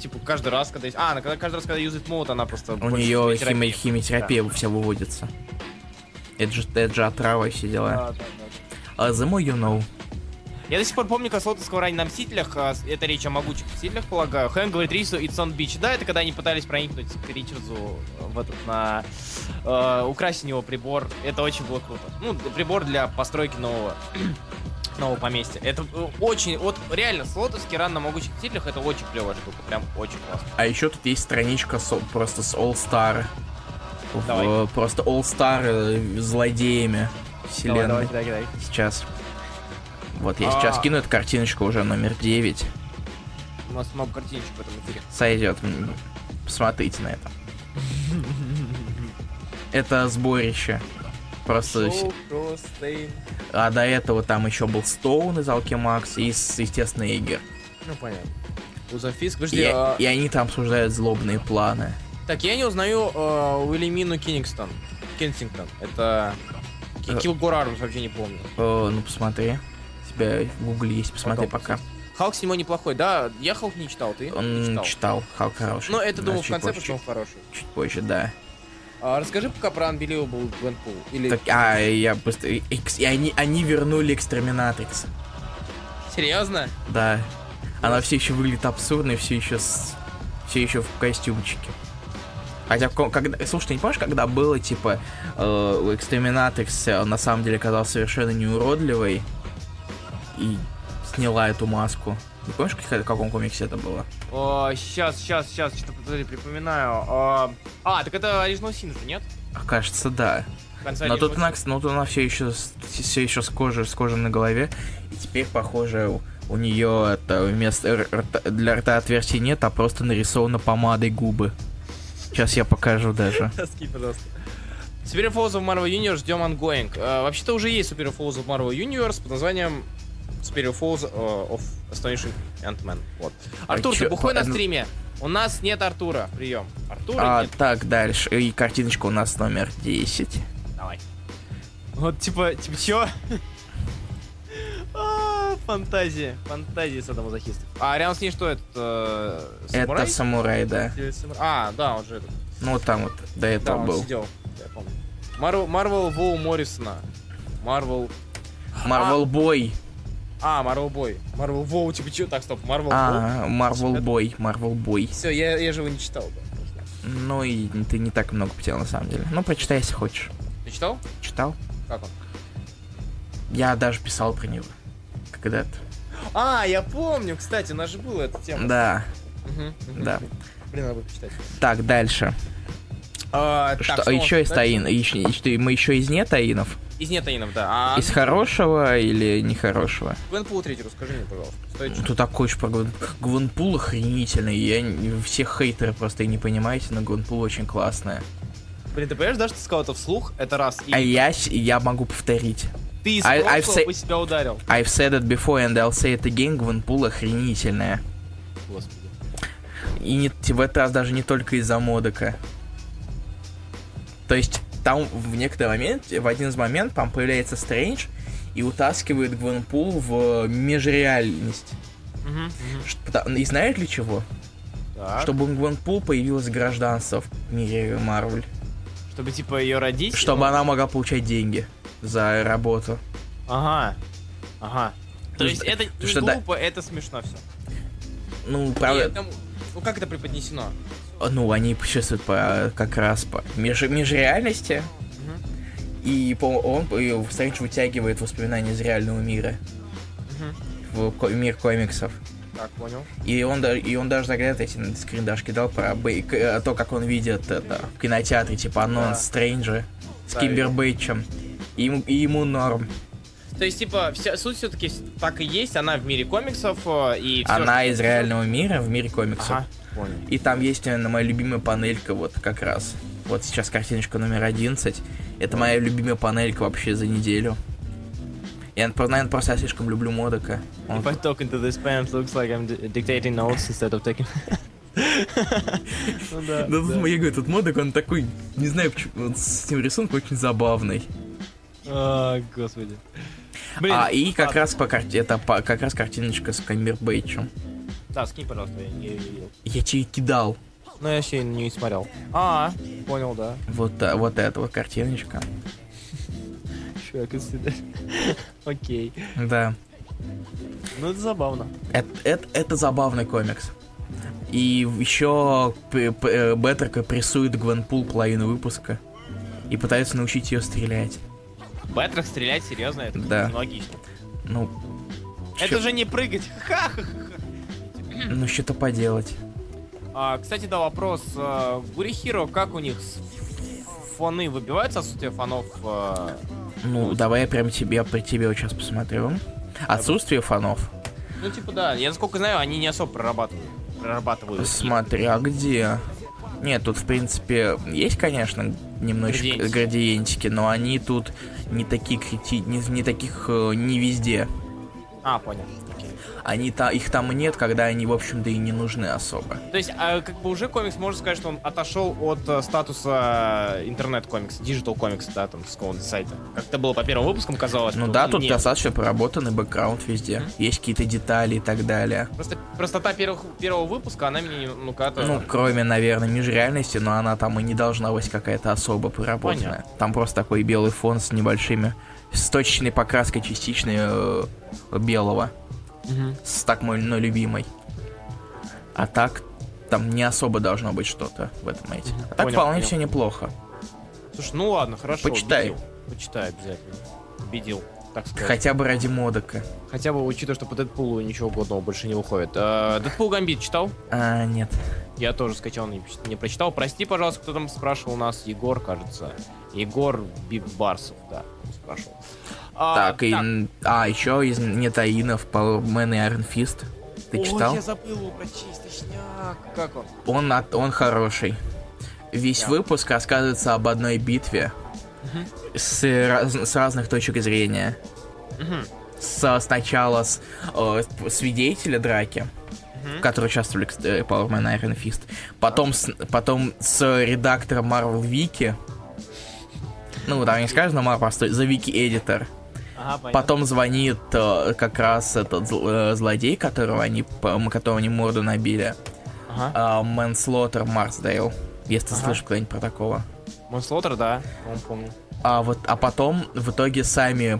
Типа, каждый раз, когда... А, она когда, каждый раз, когда юзает молот, она просто... У нее химиотерапии. химиотерапия вся выводится. Это же, это же отрава и все дела. Да, да, да. А The more you know. Я до сих пор помню, как Слотовского ранее на Мстителях, а, это речь о могучих Мстителях, полагаю, Хэн говорит Рису It's on Beach. Да, это когда они пытались проникнуть к Ричардзу э, в этот, на... э, украсть у него прибор. Это очень было круто. Ну, прибор для постройки нового нового поместья. Это э, очень, вот реально, Слотовский ран на могучих Мстителях это очень клевая штука, прям очень классно. А еще тут есть страничка с, просто с All Star. В- Давай. просто All Star э, злодеями вселенной. Давай, давай, кидай. Сейчас. Вот я сейчас А. кину эту картиночку уже номер 9. У нас много картиночек в этом эфире. Сойдет. Посмотрите на это. Это сборище. Просто... А до этого там еще был Стоун из Алкемакс и, естественно, Игер. Ну, понятно. Узафиск, И, подожди, а- и они там обсуждают злобные планы. Так, я не узнаю э, Уильямину Кингстон. Кенсингтон. Это... Э. Килгор Армс, вообще не помню. О, ну посмотри. Тебя в гугле есть, посмотри Потом пока. Халк седьмой неплохой. Да, я Халк не читал, ты? Он Не читал. читал, Халк хороший. Ну, это, Да, думаю, в чуть конце, позже, что он хороший. Чуть, чуть позже, да. А, расскажи пока про Unbelievable Gwenpool. Или... Так, а, я быстро... Экс- И они, они вернули Экстреминатрикс. Серьезно? Да. Она все еще выглядит абсурдно и все еще с... все еще в костюмчике. Хотя, ко- когда... слушай, ты не помнишь, когда было, типа, э, Экстреминатрикс э, на самом деле оказалась совершенно неуродливой и сняла эту маску? Не помнишь, в каком комиксе это было? О, сейчас, сейчас, сейчас, что-то подожди, припоминаю. А, а, так это Original Sin же, нет? А, кажется, да. Но тут она, но тут она все еще, все еще с кожей, с кожей на голове. И теперь, похоже, у, у нее это вместо рта- для рта отверстий нет, а просто нарисовано помадой губы. Сейчас я покажу даже. Скинь, пожалуйста. Superior Falls of Marvel Universe ждем ongoing. Э, вообще-то уже есть Superior Falls of Marvel Universe под названием Superior Falls э, of Astonishing Ant-Man. Вот. Артур, чё, ты бухой на ну- стриме? У нас нет Артура. Прием. Артура А, нет. так, дальше. И картиночка у нас номер 10. Давай. Вот, типа, типа, чё? А, Фантазия. Фантазия садомазохистов. А рядом с ней что это? э, Самурай? Это самурай, да. А, да, он же этот. Ну, вот там вот до Да, этого он был. сидел. Я помню. Марвел, Marvel Boy Моррисона. Marvel... Marvel Boy. А, Marvel Boy. Marvel Boy, типа, чё? Так, стоп, Марвел. А, Marvel Boy. Marvel Boy. Все, я, я же его не читал, да. Ну и ты не так много потерял на самом деле. Ну, прочитай, если хочешь. Ты читал? Читал? Как он? Я даже писал про него. Когда-то. А, я помню, кстати, у нас же была эта тема. Да, Мгм, мгм. да. Блин, надо почитать. Так, дальше. А, Что, так, еще из таин? Еще- что, мы еще из нетаинов? Из нетаинов, да. А Из хорошего или нехорошего? Гвенпул третий, расскажи мне, пожалуйста. Стоит Ну, Тут такой уж про Гвен... Гвенпул охренительный. Я... Все хейтеры просто и не понимаете, но Гвенпул очень классная. Блин, ты понимаешь, да, что ты сказал это вслух? Это раз. И А я, я могу повторить. ты из I- прошлого say- себя ударил. I've said it before and I'll say it again, Гвенпул охренительная. Господи. И не, в этот раз даже не только из-за модека. То есть, там в некоторый момент, в один из моментов, там появляется Стрэндж и утаскивает Гвенпул в межреальность. Пота- И знаешь для чего? Так. Чтобы у Гвенпул появилось гражданство в мире Марвель. Чтобы, типа, ее родить? Чтобы Ну, она могла получать деньги за работу. Ага. Ага. То Потому есть это не что да- глупо, это смешно все. Ну, правда, Ну как это преподнесено? Ну, они путешествуют по, как раз по меж, межреальности. И по, он, и Стрэндж вытягивает воспоминания из реального мира. В ко- мир комиксов. Так, понял. И он, и он даже заглядывает, эти скриндашки дал про Бэй- к- э, то, как он видит это в кинотеатре, типа анонс Да. Стрэнджа с Да, Кимбербэтчем. И ему, и ему норм. То есть, типа, вся, суть все-таки так и есть, она в мире комиксов, э, и всё, Она что- из реального мира в мире комиксов. Ага, понял. И там есть, наверное, моя любимая панелька, вот как раз. Вот сейчас картиночка номер 11. Это моя любимая панелька вообще за неделю. Я, наверное, просто я слишком люблю Модока. Он- If I talk into this pen, it looks like I'm di- dictating notes instead of taking... Ну да, Да, тут, да. я говорю, тут Модок, он такой, не знаю, почему, с этим рисунком очень забавный. А, господи. Блин, а, и как раз по карте, это по- как раз картиночка с Камбербэтчем. Да, скинь, пожалуйста, я не видел. Я тебе кидал. Ну, я вообще не смотрел. А, понял, да. Вот, а, вот эта вот картиночка. That. Окей. Да. Ну, это забавно. Это, это, это забавный комикс. И еще Беттерка прессует Гвенпул половину выпуска и пытается научить ее стрелять. Бэтрах стрелять, серьезно, это Да. логично. Ну, Это чё- же не прыгать. Ха-ха-ха. Ну что-то поделать. А, кстати, да, вопрос. а, Гури Хиро, как у них фоны выбиваются отсутствие фонов? а? Ну, давай я прям тебе, при тебе вот сейчас посмотрю. Отсутствие фонов. Ну, типа, да, я насколько знаю, они не особо прорабатывают. Прорабатывают. Смотря где. Нет, тут, в принципе, есть, конечно, немножечко Градиентики. градиентики, но они тут не такие крити... не, не таких э, не везде. А, понял. Они та... их там нет, когда они, в общем-то, и не нужны особо. То есть, а, как бы уже комикс, можно сказать, что он отошел от э, статуса э, интернет-комикс, digital комикс, да, там, с какого-то сайта. Как это было по первым выпускам, казалось. Ну что, да, тут нет. достаточно проработанный бэкграунд везде. Есть какие-то детали и так далее. Просто простота первых, первого выпуска, она меня, ну, как-то... Ну, кроме, наверное, межреальности, но она там и не должна быть какая-то особо проработанная. Понятно. Там просто такой белый фон с небольшими... с точечной покраской частичной э, белого. Мгм. С так мой ну, любимой. А так, там не особо должно быть что-то в этом эти. А так Понял, вполне понял. все неплохо. Слушай, ну ладно, хорошо. Почитай. убедил. Почитай обязательно. Убедил, так сказать. Хотя бы ради модока. Хотя бы учитывая, что по Дэдпулу ничего годного больше не выходит. А, Дэдпул Гамбит читал? А, нет. Я тоже скачал, не, не прочитал. Прости, пожалуйста, кто там спрашивал нас. Егор, кажется. Егор Бибарсов, да, спрашивал. А, так, и... А, еще из Нетаинов Powerman и Iron Fist. Ты Ой, читал? я забыл его прочесть, точняк. Как он? Он, от- он хороший. Весь Да. выпуск рассказывается об одной битве с, раз- с разных точек зрения. Мгм. С, сначала с э, свидетеля драки, Мгм. в которой участвовали кстати, Power Man и Iron Fist. Потом с, потом с редактором Marvel Wiki. Ну, там не сказано Marvel, просто за Wiki Editor. Ага, понятно. Потом звонит э, как раз этот зл- э, злодей, которого они, по- которого они морду набили. Ага. Мэнслотер Марсдейл. Если ты Ага. слышал когда-нибудь про такого. Монслотер, да, он помню. А вот, а потом в итоге сами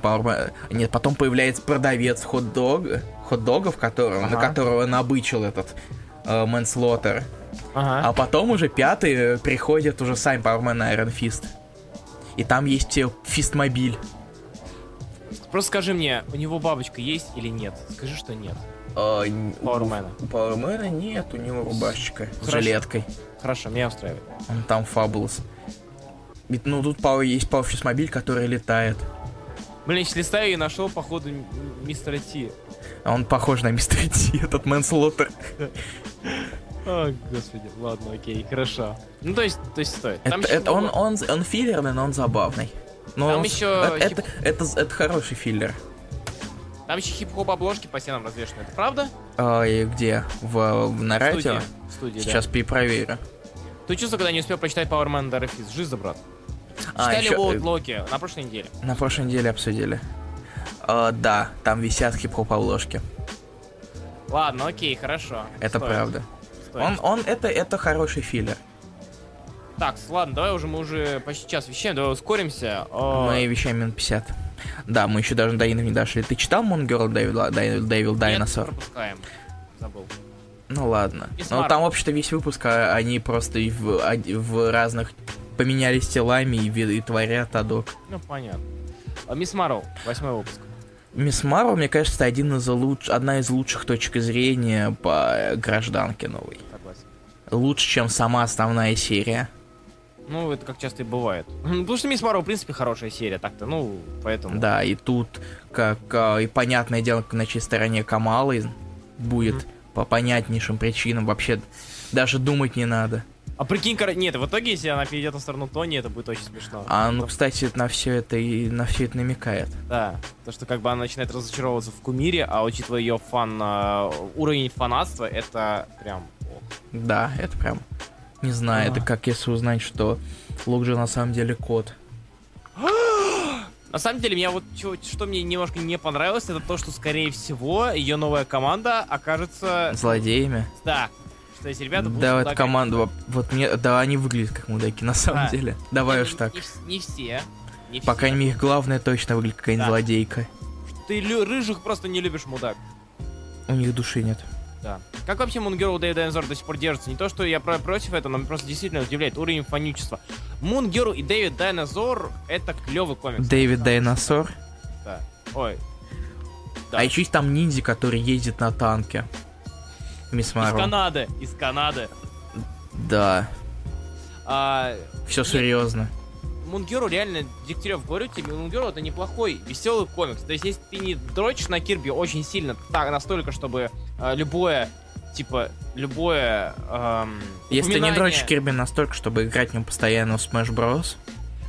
Нет, потом появляется продавец хот-дог, хот-догов, которого, на Ага. которого набычил этот э, Мэнслотер. Ага. А потом уже пятый э, приходит уже сам Powerman Iron Fist. И там есть э, фистмобиль. Просто скажи мне, у него бабочка есть или нет? Скажи, что нет. А, Пауэрмена. У Пауэрмена нет, у него рубашечка с жилеткой. Хорошо, меня устраивает. Он там фабулос. Ведь, ну, тут Пау есть Пау мобиль, который летает. Блин, если листаю и нашел, походу, мистера Ти. А он похож на мистера Ти, этот Мэнслотер. О, господи, ладно, окей, хорошо. Ну, то есть, то есть стоит. Это, это он, он, он филлерный, но он забавный. Но Там он- еще это, это, это, это хороший филлер. Там еще хип-хоп обложки по стенам развешаны, это правда? А, и где? В, в- на радио? Студия. Студия, Сейчас перепроверю. да. Ты чувствовал, когда не успел прочитать Power Man Dark? Жизнь за брат. А, Читали еще, World Локи на прошлой неделе. На прошлой неделе обсудили. А, да, там висят хип-хоп обложки. Ладно, окей, хорошо. Это Стоит, правда. стоит. Он, он, это, это хороший филлер. Так, ладно, давай уже мы уже почти час вещаем, давай ускоримся. О, Мы вещаем минут 50. Да, мы еще даже до Инов не дошли. Ты читал Devil нет, Dinosaur? пропускаем. Забыл. Ну ладно. И Ну там, вообще-то, весь выпуск, а, они просто в, оди- в разных поменялись телами и, и творят адок. Ну, понятно. А, Мисс Марвел, восьмой выпуск. Мисс Марвел, мне кажется, один из луч... одна из лучших точек зрения по э, гражданке новой. Согласен. Лучше, чем сама основная серия. Ну, это как часто и бывает. Потому что Мисс Марвел, в принципе, хорошая серия, так-то, ну, поэтому... Да, и тут, как а, и понятное дело, на чьей стороне Камалы будет по понятнейшим причинам. Вообще даже думать не надо. А прикинь, кор- нет, в итоге, если она перейдет на сторону Тони, это будет очень смешно. А ну, кстати, на все это и на все это намекает. Да, то, что как бы она начинает разочаровываться в кумире, а учитывая ее фан, а, уровень фанатства, это прям... Да, это прям. Не знаю, это А. как если узнать, что Лук же на самом деле кот. На самом деле, меня вот чё- что, мне немножко не понравилось, это то, что, скорее всего, ее новая команда окажется... Злодеями. Да, что эти ребята будут Да, эта мудаками. команда, во- вот мне, да, они выглядят как мудаки, на самом Да. деле. Давай Не- уж так. Не, не все. Не По крайней мере, их главное точно выглядит какая-нибудь Да. злодейка. Ты рыжих просто не любишь, мудак. У них души нет. Да. Как вообще Moon Girl Day Dinosaur до сих пор держится? Не то, что я про- против этого, но меня просто действительно удивляет уровень фанючества. Moon Girl и Дэвид Дайнозор это клевый комикс. Дэвид Дайносор. Да. Ой. Да. А еще есть там ниндзя, который ездит на танке. Мисс Из Марвел. Канады, из Канады. Да, А, все Нет. Мунгеру реально, Дегтярев, говорю тебе, Мунгеру это неплохой, веселый комикс. То есть, если ты не дрочишь на Кирби очень сильно, так, настолько, чтобы а, любое, типа, любое эм, Если ты не дрочишь Кирби настолько, чтобы играть в нем постоянно в Smash Bros.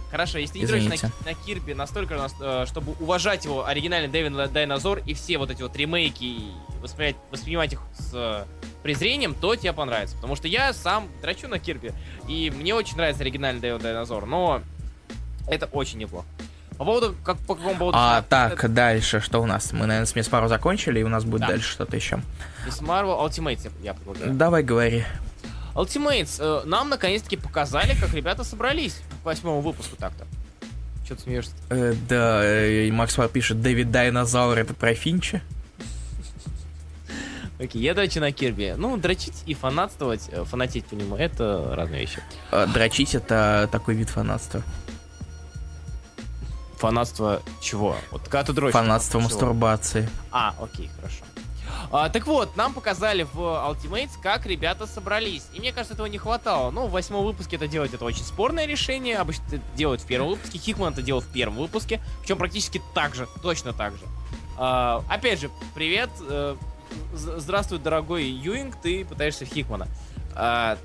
Хорошо, если ты не дрочишь Извините. на, на Кирби настолько, нас- э, чтобы уважать его оригинальный Дэвид Дайнозор и все вот эти вот ремейки, и воспринимать, воспринимать их с э, презрением, то тебе понравится. Потому что я сам дрочу на Кирби, и мне очень нравится оригинальный Дэвид Дайнозор, но это очень неплохо. По поводу, как, по какому поводу... А так, дальше, что у нас? Мы, наверное, с Мисс Марвел закончили, и у нас будет Да. дальше что-то еще. Из Marvel Ultimates я предлагаю. Давай говори. Ultimates, э, нам наконец-таки показали, как ребята собрались к восьмому выпуску так-то. Че ты смеешься? Э, да, э, Максвелл пишет, Дэвид Дайнозавр это про Финча. Окей, я дрочу на Кирби. Ну, дрочить и фанатствовать, э, фанатеть по нему, это разные вещи. Э, дрочить это такой вид фанатства. Фанатство чего? Вот дрочишь. Фанатство мастурбации. А, окей, хорошо. А, так вот, нам показали в Ultimates, как ребята собрались. И мне кажется, этого не хватало. Ну, в восьмом выпуске это делать это очень спорное решение. Обычно это делают в первом выпуске. Хикман это делал в первом выпуске. Причем практически так же, точно так же. А, опять же, привет. э, здравствуй, дорогой Юинг, ты пытаешься в Хикмана. А,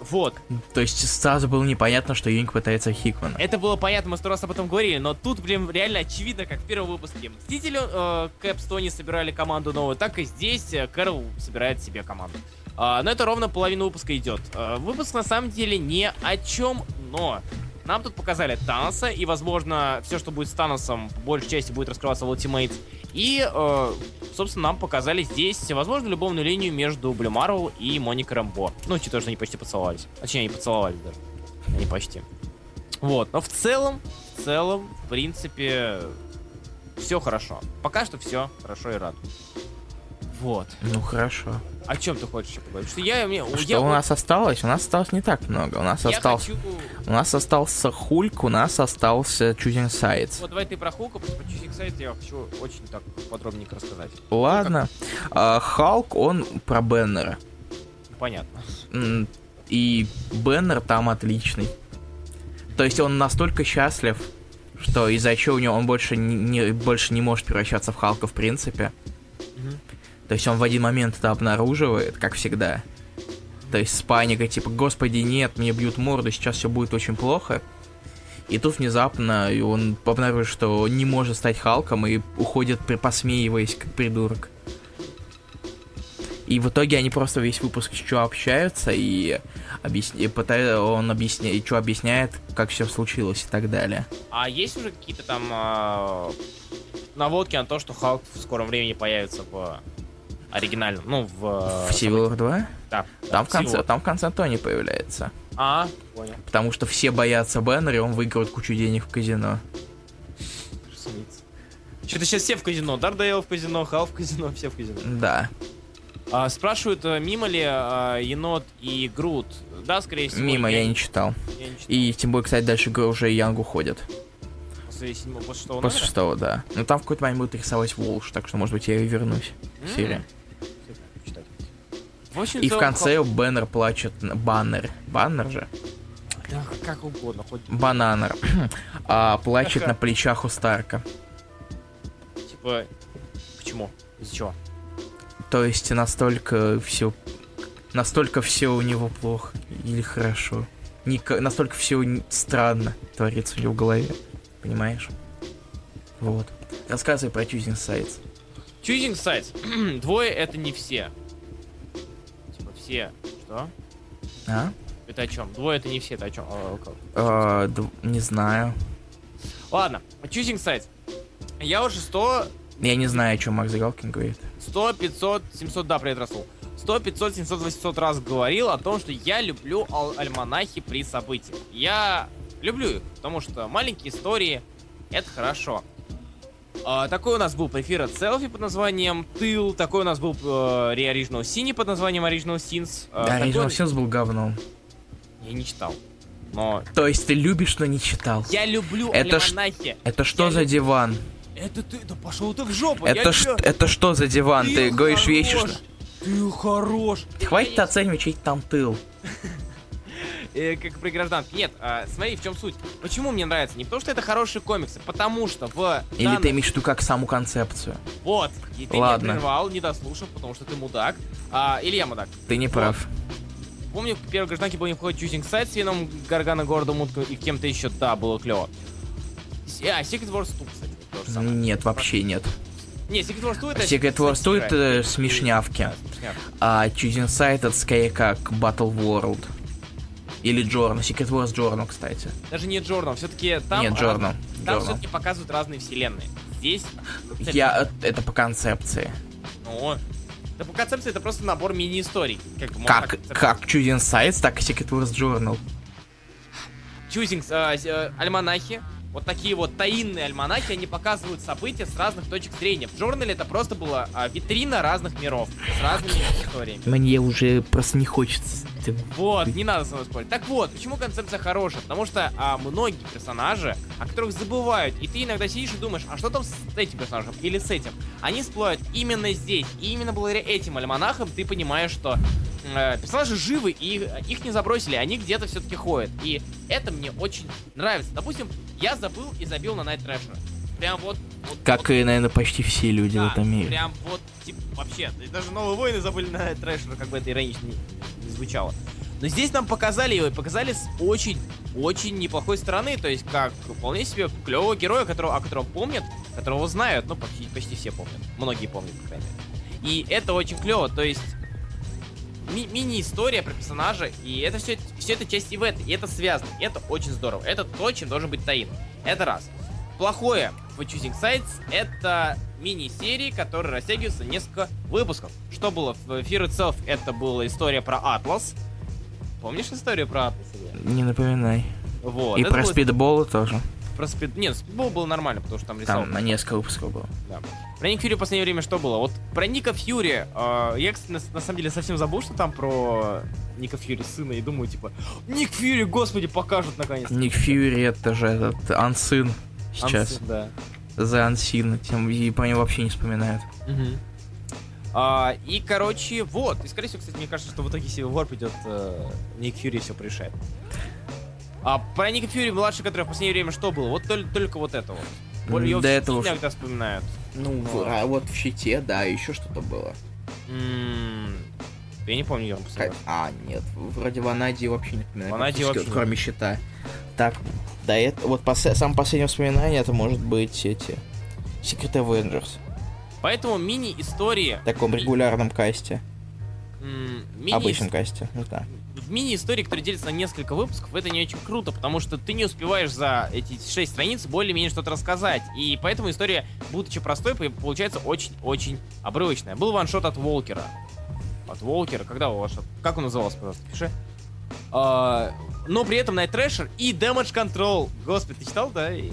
вот. То есть сразу было непонятно, что Юнг пытается Хикмана. Это было понятно, мы сто раз об этом говорили, но тут, блин, реально очевидно, как в первом выпуске. Мстители э, Кэп с Тони собирали команду новую, так и здесь э, Кэрол собирает себе команду. А, но это ровно половина выпуска идет. А, выпуск на самом деле ни о чем, но нам тут показали Таноса, и, возможно, все, что будет с Таносом, в большей части будет раскрываться в Ultimate. И, э, собственно, нам показали здесь, возможно, любовную линию между Блю Марвел и Моникой Рэмбо. Ну, учитывая, что они почти поцеловались. Точнее, они поцеловались даже. Они почти. Вот, но в целом, в целом, в принципе, все хорошо. Пока что все хорошо и рад. Вот. Ну хорошо. О чем ты хочешь поговорить? Что я, мне, Что я у нас осталось? У нас осталось не так много. У нас я остался. хочу... У нас остался Хульк, у нас остался Choosing Sides. Вот давай ты про Хука, потому что по чуть сайт я хочу очень так подробненько рассказать. Ладно. А, Халк, он про Беннера. Понятно. И Беннер там отличный. То есть он настолько счастлив, что из-за чего у него он больше не- больше не может превращаться в Халка в принципе. То есть он в один момент это обнаруживает, как всегда. то есть с паникой, типа, господи, нет, мне бьют морду, сейчас все будет очень плохо. И тут внезапно и он обнаружит, что он не может стать Халком и уходит, посмеиваясь, как придурок. И в итоге они просто весь выпуск что общаются и, объясня... и пытаются, он объясняет, что объясняет, как все случилось и так далее. А есть уже какие-то там а, наводки на то, что Халк в скором времени появится в оригинальном, ну, в... В Civil War 2? Да, Там в конце, там в конце Тони появляется. А, понял. Потому что все боятся Бэннера, и он выиграет кучу денег в казино. Что-то сейчас все в казино. Дардейл в казино, Хал в казино, все в казино. Да. А, спрашивают, а, мимо ли а, енот и Грут. Да, скорее всего. Мимо я не читал. я не читал. И тем более, кстати, дальше уже Янг уходит. После седьмого, после шестого После номера? шестого, да. Но там в какой-то момент будет рисовать Волш, так что, может быть, я и вернусь к М. серии. И в конце Бэннер плачет... Баннер. Баннер же? Да, как угодно, хоть Бананер. а, плачет на плечах у Старка. типа... Почему? Из-за чего? То есть настолько все... Настолько все у него плохо. Или хорошо. Ника- Настолько все странно творится у него в голове. Понимаешь? Вот. Рассказывай про Choosing Sides. Choosing sides. Двое это не все. Все. Что? А? Это о чем? Двое это не все, это о чем? А, д- не знаю. Ладно, choosing sides. Я уже 100, Я не знаю, о чем Макс Галкин говорит. 100, 500, 700, да, привет, Расул. 100, 500, 700, 800 раз говорил о том, что я люблю ал- альманахи при событиях. Я люблю их, потому что маленькие истории — это хорошо. А, такой у нас был префир от селфи под названием Тыл, такой у нас был э, Original под названием Original Sins. а, Да, такой- Original Sins был говном. Я не читал. Но То есть ты любишь, но не читал. я люблю Это альманахи. Это что Я за люб- диван? Это ты, да пошел ты в жопу. Это, ш- чё? это что за диван? Ты, говоришь хорош. вещи, что... Ты хорош. Хватит оценивать чей там тыл. Э, как при гражданке. Нет, а, смотри, в чем суть. Почему мне нравится? Не потому, что это хорошие комиксы, потому что в Или данном- ты имеешь в виду как саму концепцию? Вот, и ты Ладно. не прервал, не дослушал, потому что ты мудак. А, или я мудак. Ты не прав. Помню, в первой гражданке был неплохой Choosing Side с Вином, Гаргана, Гордом, Уткой и кем-то еще, да, было клево. А, Secret Wars 2, кстати, то же самое. Нет, вообще нет. Не, Secret Wars 2 это... Secret Wars 2 это сатира. смешнявки. Да, смешнявки. А Choosing Side это скорее как Battle World. Или Journal. Secret Wars Journal, кстати. Даже не Джорнал, все-таки там... Нет, раз- Journal. Там все-таки показывают разные вселенные. Здесь... Я... Это по концепции. Ну, да по концепции это просто набор мини-историй. Как, Как, как Choosing Sides, так и Secret Wars Journal. Choosing, э, э, альманахи. Вот такие вот таинные альманахи, они показывают события с разных точек зрения. В журнале это просто была а, витрина разных миров с разными историями. Мне уже просто не хочется. Вот, не надо со мной спорить. Так вот, почему концепция хорошая? Потому что а, многие персонажи, о которых забывают, и ты иногда сидишь и думаешь, а что там с этим персонажем или с этим? Они всплывают именно здесь. И именно благодаря этим альманахам ты понимаешь, что э, персонажи живы, и их, их не забросили, они где-то все-таки ходят. И это мне очень нравится. Допустим, я забыл и забил на Night Thrasher. Прям вот... вот Как вот, и, наверное, почти все люди в да, этом мире. Прям вот, типа, вообще, даже новые войны забыли на Thrasher, как бы это иронично не, звучало. Но здесь нам показали его, и показали с очень, очень неплохой стороны, то есть как вполне себе клевого героя, которого, о котором помнят, которого знают, ну почти, почти все помнят, многие помнят, по крайней мере. И это очень клево, то есть ми- мини-история про персонажа, и это все, все это часть ивента, и это связано, и это очень здорово. Это то, чем должен быть Таин. Это раз. Плохое в Choosing Sides это мини-серии, которые растягиваются несколько выпусков. Что было в Fear Itself, это была история про Атлас. Помнишь историю про Атлас? Не напоминай. Вот. И про было- спидболы тоже. Про спид... Нет, спидбол было нормально, потому что там рисовал. Там на несколько выпусков было. Да. Про Ник Фьюри в последнее время что было? Вот про Ника Фьюри, э, я, кстати, на, на самом деле совсем забыл, что там про Ника Фьюри сына, и думаю, типа, Ник Фьюри, господи, покажут наконец. Ник Фьюри это же этот Ансин сейчас. да. За Ансин. Тем и про него вообще не вспоминают. А, и, короче, вот. И, скорее всего, кстати, мне кажется, что в итоге Civil War придет э, Ник Фьюри все порешает. А про Ника Фьюри младший, который в последнее время что было? Вот только, только вот это вот. М, Её до все этого иногда вспоминают. Ну, а вот в щите, да, еще что-то было. М, Я не помню, последний раз. А, нет, вроде Ванадии вообще не помню. Ванадии вообще Кроме щита. Так, да, это, вот пос- самое последнее воспоминание, это может быть эти... Secret Avengers. Поэтому мини-истории... В таком регулярном касте. мини- Обычном касте. Ну да. в мини-истории, которые делятся на несколько выпусков, это не очень круто, потому что ты не успеваешь за эти шесть страниц более-менее что-то рассказать. И поэтому история, будучи простой, по- получается очень-очень обрывочная. Был ваншот от Волкера. От Волкера, когда его ваншот? Как он назывался, пожалуйста, пиши. А, но при этом Night Thrasher и Damage Control. Господи, ты читал, да? Или,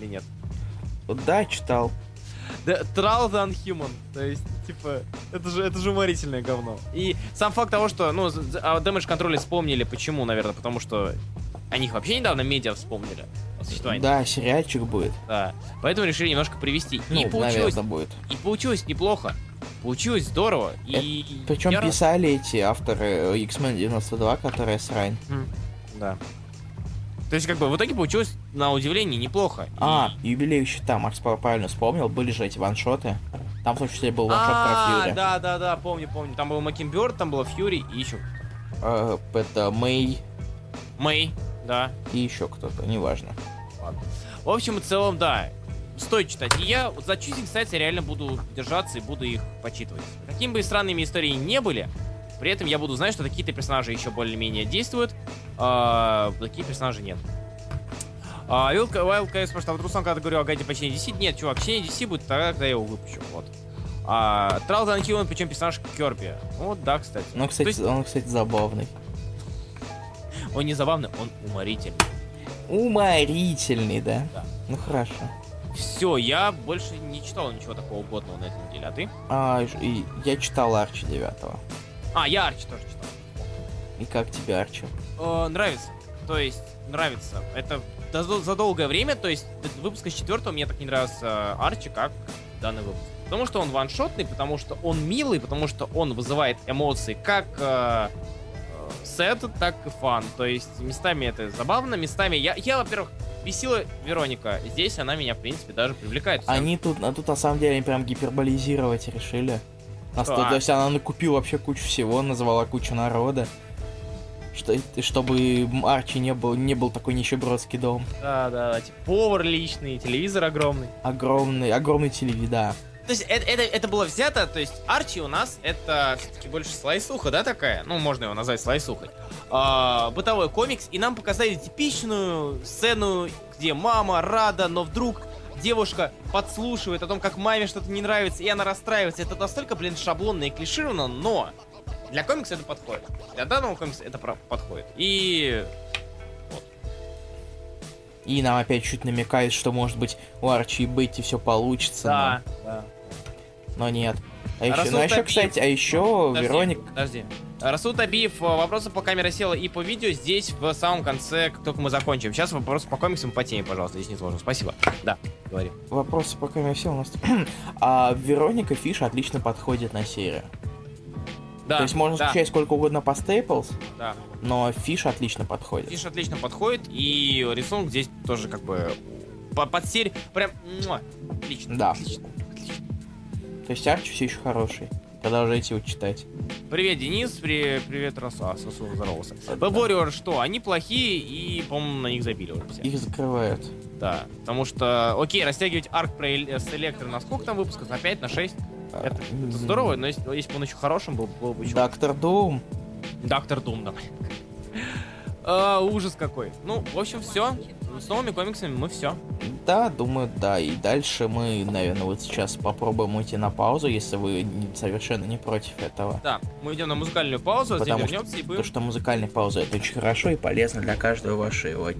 или нет? Да, читал. Да, Trial the Unhuman. То есть, типа, это же, это же уморительное говно. И сам факт того, что, ну, о Damage Control вспомнили, почему, наверное, потому что они их вообще недавно медиа вспомнили. о. Да, сериальчик будет. Да. Поэтому решили немножко привести. Ну, и получилось, наверное, будет. и получилось неплохо. Получилось здорово. И Причем я рад- писали эти авторы э, X-Men 92, которая срань. М, Да. То есть, как бы, в итоге получилось, на удивление, неплохо. И- А, юбилей щита, Макс Пауэр правильно вспомнил, были же эти ваншоты. Там в том числе был ваншот про А, Фьюри. да, да, да, помню, помню. Там был Маккинберт, там была Фьюри и еще Э, это Мэй Мэй, да. и еще кто-то, неважно. В общем и целом, да, стоит читать. И я за Sides я реально буду держаться и буду их почитывать. Какими бы странными истории не были, при этом я буду знать, что такие-то персонажи еще более-менее действуют, а такие персонажи нет. А, Wild Wild KS спрашивает, а вот Руслан, когда говорю о гайде по чтению DC, нет, чувак, чтение DC будет тогда, когда я его выпущу, вот. А, Трал Данкион, причем персонаж Керби. Вот, да, кстати. Ну, кстати, То есть- он, кстати, забавный. Он не забавный, он уморительный. Уморительный, да? Да. Ну хорошо. Все, я больше не читал ничего такого годного на этой неделе, а ты? А, я читал Арчи 9 А, я Арчи тоже читал. И как тебе Арчи? Э, нравится. То есть, нравится. Это за долгое время, то есть, выпуска с четвертого мне так не нравился э, Арчи, как данный выпуск. Потому что он ваншотный, потому что он милый, потому что он вызывает эмоции как э, э, сет, так и фан. То есть, местами это забавно, местами... Я, я во-первых, бесила Вероника. Здесь она меня, в принципе, даже привлекает. Они тут, а тут на самом деле они прям гиперболизировать решили. Что, тут- а? то есть она накупила вообще кучу всего, назвала кучу народа. Что, чтобы Арчи не был, не был такой нищебродский дом. Да, да, типа повар личный, телевизор огромный. Огромный, огромный телевида. То есть это, это, это было взято, то есть Арчи у нас это все-таки больше слайсуха, да, такая? Ну, можно его назвать слайсухой. А, бытовой комикс, и нам показали типичную сцену, где мама рада, но вдруг девушка подслушивает о том, как маме что-то не нравится, и она расстраивается. Это настолько, блин, шаблонно и клишировано, но для комикса это подходит. Для данного комикса это подходит. И И нам опять чуть намекает, что может быть у Арчи и Бетти все получится. да, да. Но, нет. А еще, Расул ну, а еще, Табиев. кстати, а еще Подожди, Вероник. Подожди. Расул Табиев, э, вопросы по камере села и по видео здесь в самом конце, как только мы закончим. Сейчас вопросы по комиксам по теме, пожалуйста, здесь не сложно. Спасибо. Да, говори. Вопросы пока у меня все у нас. а Вероника Фиш отлично подходит на серию. Да, То есть можно да, скучать сколько угодно по Стейплс, да. но Фиш отлично подходит. Фиш отлично подходит, и рисунок здесь тоже как бы по- под серию прям отлично. Да. Отлично. отлично. То есть Арчи все еще хороший. Продолжайте его читать. Привет, Денис, при... привет, Расу. А, Сосу здоровался. Да. Warrior что? Они плохие, и, по-моему, на них забили уже все. Их закрывают. Да, потому что, окей, растягивать арк про Эль- с Электро на сколько там выпусков? На 5, на 6? Это, это М, здорово, но если, если бы он еще хорошим был, было бы еще... Доктор Дум. Доктор Дум, давай. А, ужас какой. Ну, в общем, все. С новыми комиксами мы все. Да, думаю, да. И дальше мы, наверное, вот сейчас попробуем уйти на паузу, если вы совершенно не против этого. Да, мы идем на музыкальную паузу, а затем Потому что, вернемся и то, будем... что музыкальная пауза это очень хорошо и полезно для каждого вашего э,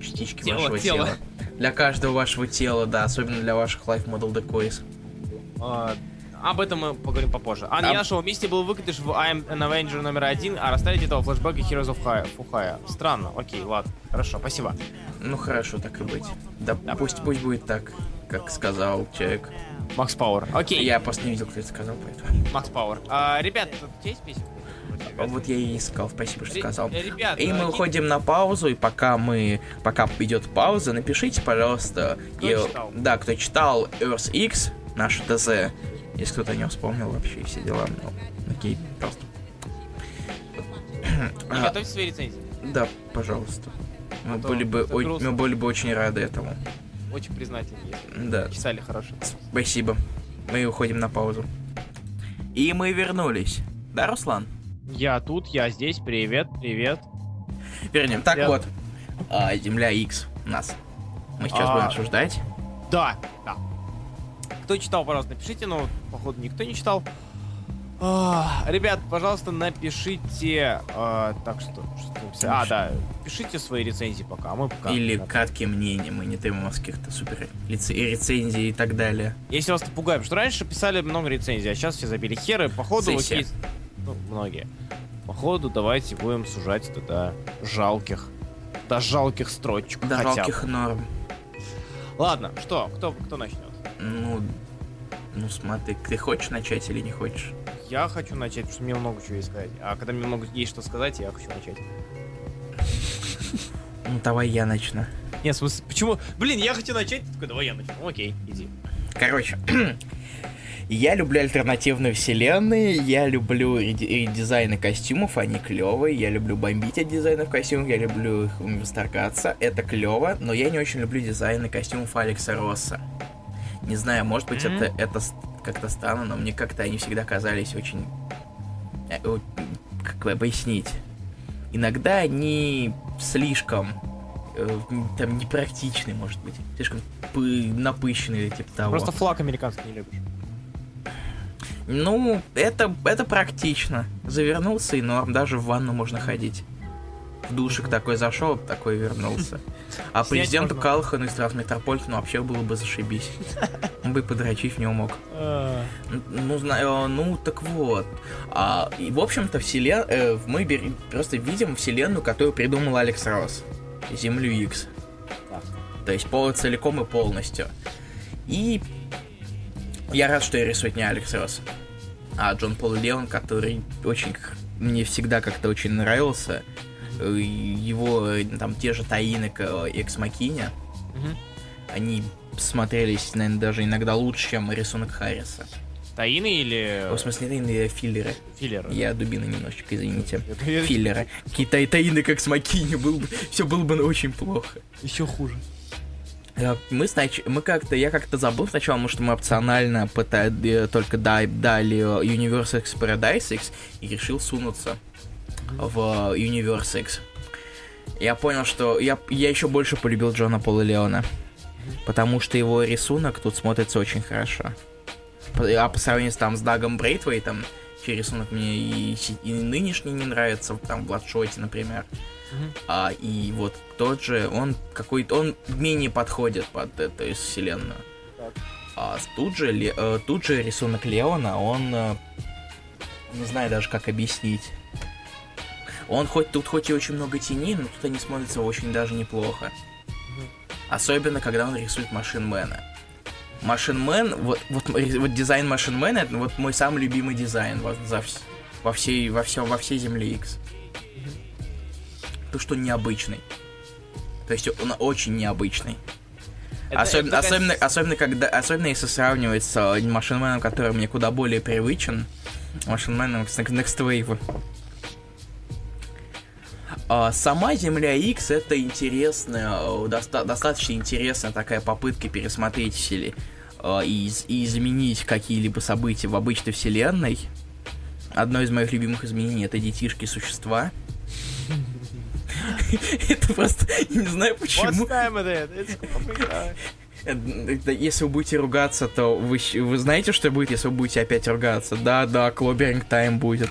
частички Тела, вашего тела. тела. Для каждого вашего тела, да, особенно для ваших Life Model Decoys. а, об этом мы поговорим попозже. А на нашего месте был выкатыш в I'm an Avenger номер один, а расставить этого флешбека Heroes of High, Фухая. Странно, окей, ладно, хорошо, спасибо. Ну хорошо, так и быть. Да, Да. пусть пусть будет так, как сказал человек. Макс Пауэр, окей. Я просто не видел, кто это сказал, поэтому. Макс Пауэр. А, ребят, тут есть песня? А Вот я и искал, спасибо, что сказал. э, Ребят, И э, мы не- уходим на паузу, и пока мы, пока идет пауза, напишите, пожалуйста, Кто и- читал? да, кто читал Earth X, наш ТЗ, если кто-то не вспомнил вообще все дела, ну, окей, просто А, готовьте свои рецензии. Да, пожалуйста. Мы А были бы, грустно. мы были бы очень рады этому. Очень признательны, если Да, читали хорошо. спасибо. Мы уходим на паузу. И мы вернулись. Да, Руслан? Я тут, я здесь, привет, привет. Вернем. Так Я- вот, а, Земля X у нас. Мы сейчас А. будем обсуждать. Да, да. Кто читал, пожалуйста, напишите, но, походу, никто не читал. А, ребят, пожалуйста, напишите... а, так что... что а, да. Пишите свои рецензии пока, а мы пока... Или да. мнения. Мы не требуем у вас каких-то супер лице- рецензий и так далее. Если вас пугаем, что раньше писали много рецензий, а сейчас все забили херы, походу вот Все-все. есть... Ну, многие. Походу, давайте будем сужать до жалких... До жалких строчек. До хотя бы. жалких норм. Ладно, что? Кто, кто начнет? Ну, ну смотри, ты хочешь начать или не хочешь? Я хочу начать, потому что мне много чего есть сказать. А когда мне много есть что сказать, я хочу начать. Ну, давай я начну. Нет, в смысле, почему? Блин, я хочу начать, ты такой, давай я начну. Ну, окей, иди. Короче, я люблю альтернативные вселенные, я люблю реди- редизайны костюмов, они клевые, я люблю бомбить от дизайнов костюмов, я люблю их восторгаться, это клево, но я не очень люблю дизайны костюмов Алекса Росса. Не знаю, может быть, Мгм. это, это как-то странно, но мне как-то они всегда казались очень... э, Как бы объяснить? Иногда они слишком э, там непрактичны, может быть, слишком пы- напыщенные, типа того. Просто флаг американский не любишь. Ну, это, это практично. Завернулся и норм, даже в ванну можно ходить. В душик такой зашел, такой вернулся. А Снять президенту можно. Калхану из Трансметрополитена вообще было бы зашибись. Он бы подрочить в него мог. Н- Ну, знаю, ну, так вот. А, и, в общем-то, вселен... э, мы бер- просто видим вселенную, которую придумал Алекс Росс. Землю X. То есть пол целиком и полностью. И я рад, что я рисует не Алекс Росс, а Джон Пол Леон, который очень мне всегда как-то очень нравился. Э, Его э, там те же Таины к э, Экс Макине, Мгм. они смотрелись, наверное, даже иногда лучше, чем рисунок Харриса. Таины или В смысле, таины филлеры. филлеры? Я дубина немножечко, извините. Я- Филлеры. Какие-то таины, как с Макини, был бы, все было бы очень плохо. Еще хуже. Мы, снач... мы как-то, я как-то забыл сначала, потому что мы опционально пыта... э, только да- дали Universe X Paradise X и решил сунуться в э, Universe X. Я понял, что я, я еще больше полюбил Джона Пола Леона, потому что его рисунок тут смотрится очень хорошо. А по сравнению с, там, с Дагом Брейтвейтом, чей рисунок мне и, и нынешний не нравится, там, в Бладшоте, например, Мгм. а, и вот тот же, он какой-то, он менее подходит под эту вселенную. Так. А тут же, Ле- э, тут же рисунок Леона, он, э, не знаю даже как объяснить. Он хоть тут хоть и очень много теней, но тут они смотрятся очень даже неплохо. Особенно, когда он рисует Машинмена. Машинмен, вот, вот, вот дизайн Машинмена, это вот мой самый любимый дизайн во, за во всей, во всем, во всей Земле X. То, что он необычный. То есть он очень необычный. Это- особенно, это такая особенно, особенно, когда, особенно если сравнивать с э, Машинменом, который мне куда более привычен, Машинменом с Next Wave. А, Сама Земля X это интересная, э, доста- достаточно интересная такая попытка пересмотреть все и, из- и изменить какие-либо события в обычной вселенной. Одно из моих любимых изменений это детишки существа. Это просто, не знаю почему. Э, Если вы будете ругаться, то вы, вы знаете, что будет, если вы будете опять ругаться? Да, да, клоберинг тайм будет.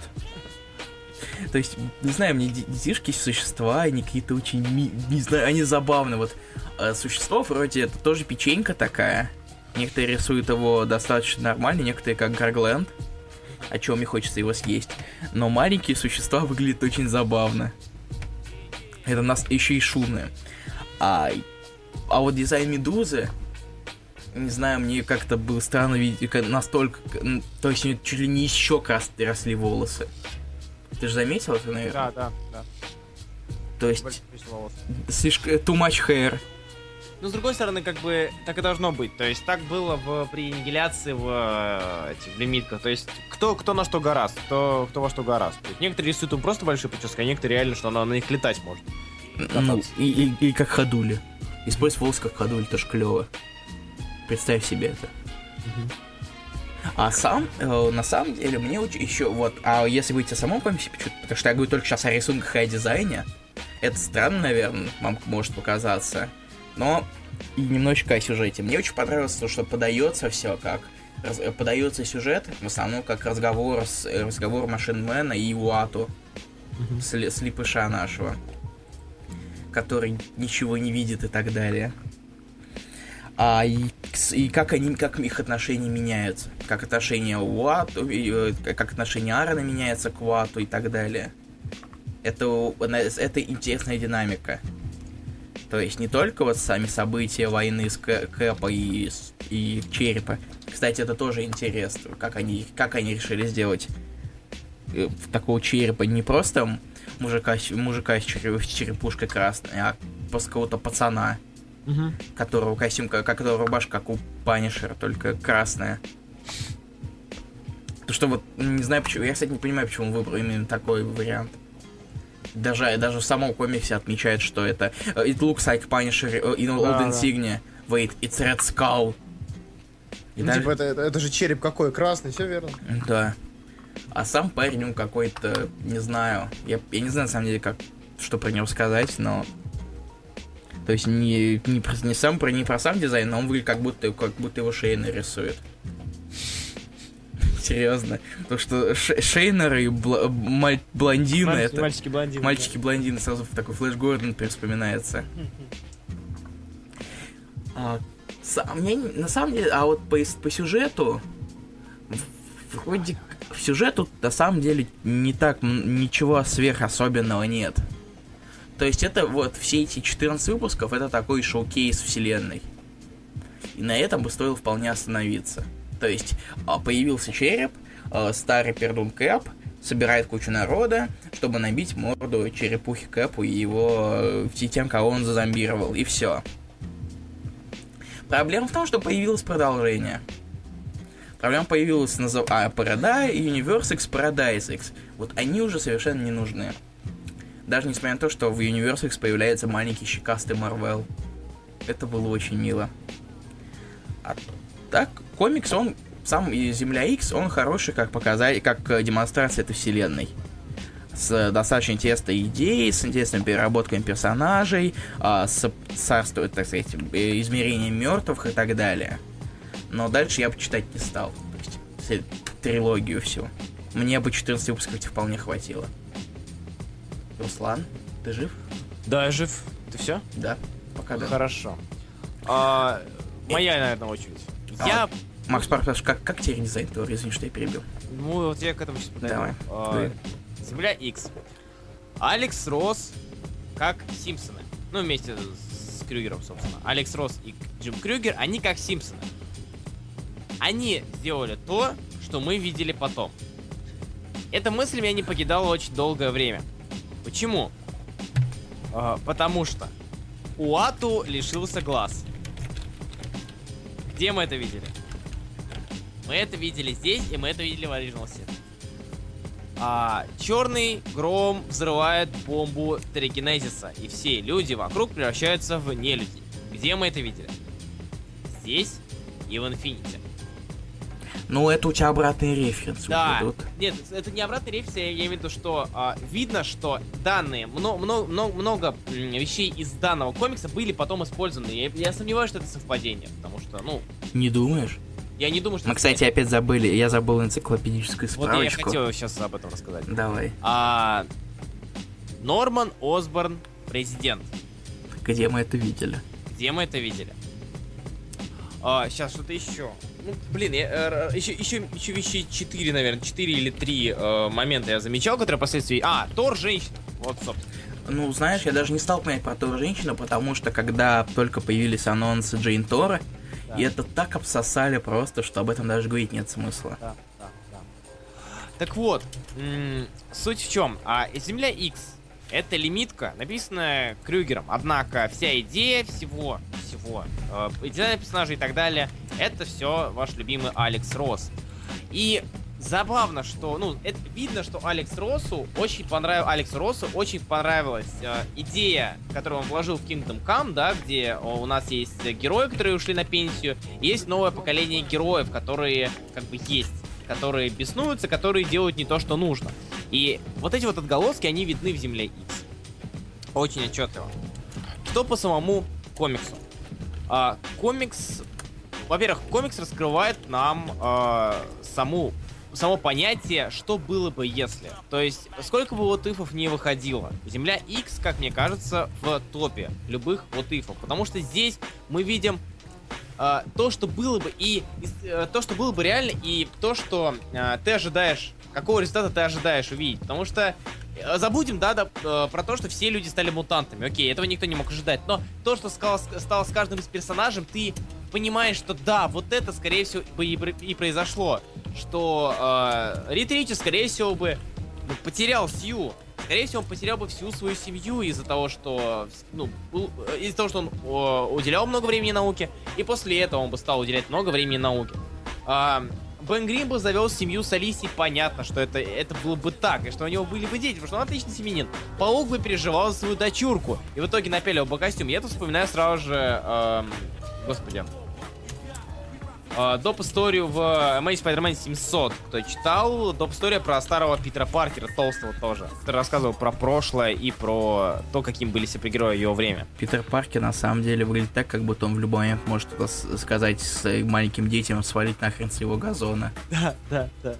То есть, не знаю, мне де- детишки существа, они какие-то очень, ми- не знаю, они забавные. Вот э, существо вроде это тоже печенька такая. Некоторые рисуют его достаточно нормально, некоторые как Гаргленд. О чем мне хочется его съесть. Но маленькие существа выглядят очень забавно. Это нас еще и шумные. А, а вот дизайн Медузы, не знаю, мне как-то было странно видеть, настолько, то есть чуть ли не еще раз росли волосы. Ты же заметил это, наверное? Да, да, да. То есть слишком too much hair. Ну, с другой стороны, как бы, так и должно быть. То есть, так было в, при аннигиляции в, э, в лимитках. То есть, кто, кто на что гораст, кто, кто во что гораст. То есть, некоторые рисуют им просто большие прически, а некоторые реально, что она на них летать может. Ну, и, и, и как ходули. Использовать волос как ходуль, тоже клево. Представь себе это. А сам, э, на самом деле, мне очень еще вот, а если говорить о самом комиксе, почему- потому что я говорю только сейчас о рисунках и о дизайне, это странно, наверное, вам может показаться, но и немножечко о сюжете. Мне очень понравилось то, что подается все как раз- э, подается сюжет, в основном как разговор с э, разговор Машинмена и Уату, сли- слепыша нашего, который ничего не видит и так далее. А, и, и как они, как их отношения меняются. Как отношение Уату, э, как отношение Аарона меняется к Уату и так далее. Это, это интересная динамика. То есть не только вот сами события войны с Кэ- Кэпа и, и Черепа. Кстати, это тоже интересно, как они, как они решили сделать э, такого черепа не просто мужика, мужика с черепушкой красной, а просто какого-то пацана которого костюм, как которого рубашка, как у Панишера, только красная. То что вот, не знаю почему, я, кстати, не понимаю, почему выбрал именно такой вариант. Даже, даже в самом комиксе отмечают, что это э, It looks like Punisher э, in old Да, да. insignia. Wait, it's Red Skull. И Ну, даже- типа, это, это, это же череп какой, красный, все верно. Да. А сам парень, он какой-то, не знаю, я, я не знаю, на самом деле, как, что про него сказать, но... То есть не, не, не сам про, не про сам дизайн, но он выглядит как будто, как будто его Шейнер рисует. Серьезно. Потому что Ш- Шейнер и маль- блондины, Мальчики- это... Мальчики-блондины. Мальчики-блондины, сразу такой Флэш Гордон вспоминается. А, са- мне не- на самом деле, а вот по, по сюжету, в- вроде в сюжету на самом деле не так ничего сверхособенного нет. То есть это вот все эти 14 выпусков, это такой шоу-кейс вселенной. И на этом бы стоило вполне остановиться. То есть а, появился череп, а, старый пердун Кэп собирает кучу народа, чтобы набить морду черепухи Кэпу и его э, тем, кого он зазомбировал, и все. Проблема в том, что появилось продолжение. Проблема появилась назов... а, Paradise, Universe X, Paradise X. Вот они уже совершенно не нужны. Даже несмотря на то, что в Universe появляется маленький щекастый Марвел. Это было очень мило. А так, комикс, он сам Земля X, он хороший, как показать, как э, демонстрация этой вселенной. С э, достаточно интересной идеей, с интересными переработками персонажей, а, с царствует, так сказать, э, измерением мертвых и так далее. Но дальше я бы читать не стал. То есть, трилогию всю. Мне бы 14 выпусков вполне хватило. Руслан, ты жив? Да, я жив. Ты все? Да. Пока да. Хорошо. А, моя, наверное, очередь. А, Я, Макс, спрашиваешь, как, как тебе дизайн твой? Извини, что я перебил. ну вот я к этому сейчас подойду. Давай, А, давай. Земля X. Алекс Росс как Симпсоны. Ну, вместе с Крюгером, собственно. Алекс Росс и Джим Крюгер, они как Симпсоны. Они сделали то, что мы видели потом. Эта мысль меня не покидала очень долгое время. Почему? А, потому что Уату лишился глаз. Где мы это видели? Мы это видели здесь, и мы это видели в Original Sin. А, черный гром взрывает бомбу Терекинезиса, и все люди вокруг превращаются в нелюдей. Где мы это видели? Здесь и в Инфинити. Ну, это у тебя обратные референсы Да. идут. Нет, это не обратная референс, я имею в виду, что а, видно, что данные, много, много, много, вещей из данного комикса были потом использованы. Я, я сомневаюсь, что это совпадение, потому что, ну, Не думаешь? я не думаю, что... Мы, кстати, опять забыли. Я забыл энциклопедическую Вот я справочку. хотел сейчас об этом рассказать. Давай. А, Норман Осборн, президент. Где мы это видели? Где мы это видели? А, сейчас что-то еще. Ну, блин, я, э, еще, еще, еще вещи 4, наверное, 4 или 3 момента я замечал, которые впоследствии... А, Тор женщина. Вот, собственно. Ну, знаешь, я даже не стал понять про ту женщину, потому что когда только появились анонсы Джейн Тора, Да. и это так обсосали просто, что об этом даже говорить нет смысла. Да, да, да. Так вот, суть в чем? А, Земля X это лимитка, написанная Крюгером. Однако вся идея всего, всего. Э, дизайн персонажей и так далее. Это все ваш любимый Алекс Росс. И забавно, что, ну, это видно, что Алекс Россу очень понравилось, Алекс Россу очень понравилась э, идея, которую он вложил в Kingdom Come, да, где о, у нас есть герои, которые ушли на пенсию, и есть новое поколение героев, которые как бы есть, которые беснуются, которые делают не то, что нужно. И вот эти вот отголоски, они видны в Земле X. Очень отчетливо. Что по самому комиксу? А, комикс... Во-первых, комикс раскрывает нам а, саму само понятие, что было бы если. То есть, сколько бы вот не выходило. Земля X, как мне кажется, в топе любых вот Потому что здесь мы видим э, то, что было бы, и э, то, что было бы реально, и то, что э, ты ожидаешь, какого результата ты ожидаешь увидеть. Потому что э, Забудем, да, да, э, про то, что все люди стали мутантами. Окей, этого никто не мог ожидать. Но то, что стало, стало с каждым из персонажей, ты понимаешь, что да, вот это, скорее всего, бы и, и произошло. Что э, Рит Ричи, скорее всего, бы ну, потерял Сью. Скорее всего, он потерял бы всю свою семью из-за того, что, ну, э, из-за того, что он э, уделял много времени науке, и после этого он бы стал уделять много времени науке. Э, Бен Грин бы завел семью с Алисией, понятно, что это, это было бы так, и что у него были бы дети, потому что он отличный семенин. Паук бы переживал за свою дочурку, и в итоге напялил бы костюм. Я тут вспоминаю сразу же, э, господи, доп. историю в Amazing Spider-Man 700, кто читал. Доп. история про старого Питера Паркера, толстого тоже, который рассказывал про прошлое и про то, каким были супергерои его время. Питер Паркер на самом деле выглядит так, как будто он в любой момент может сказать с маленьким детям свалить нахрен с его газона. Да, да, да.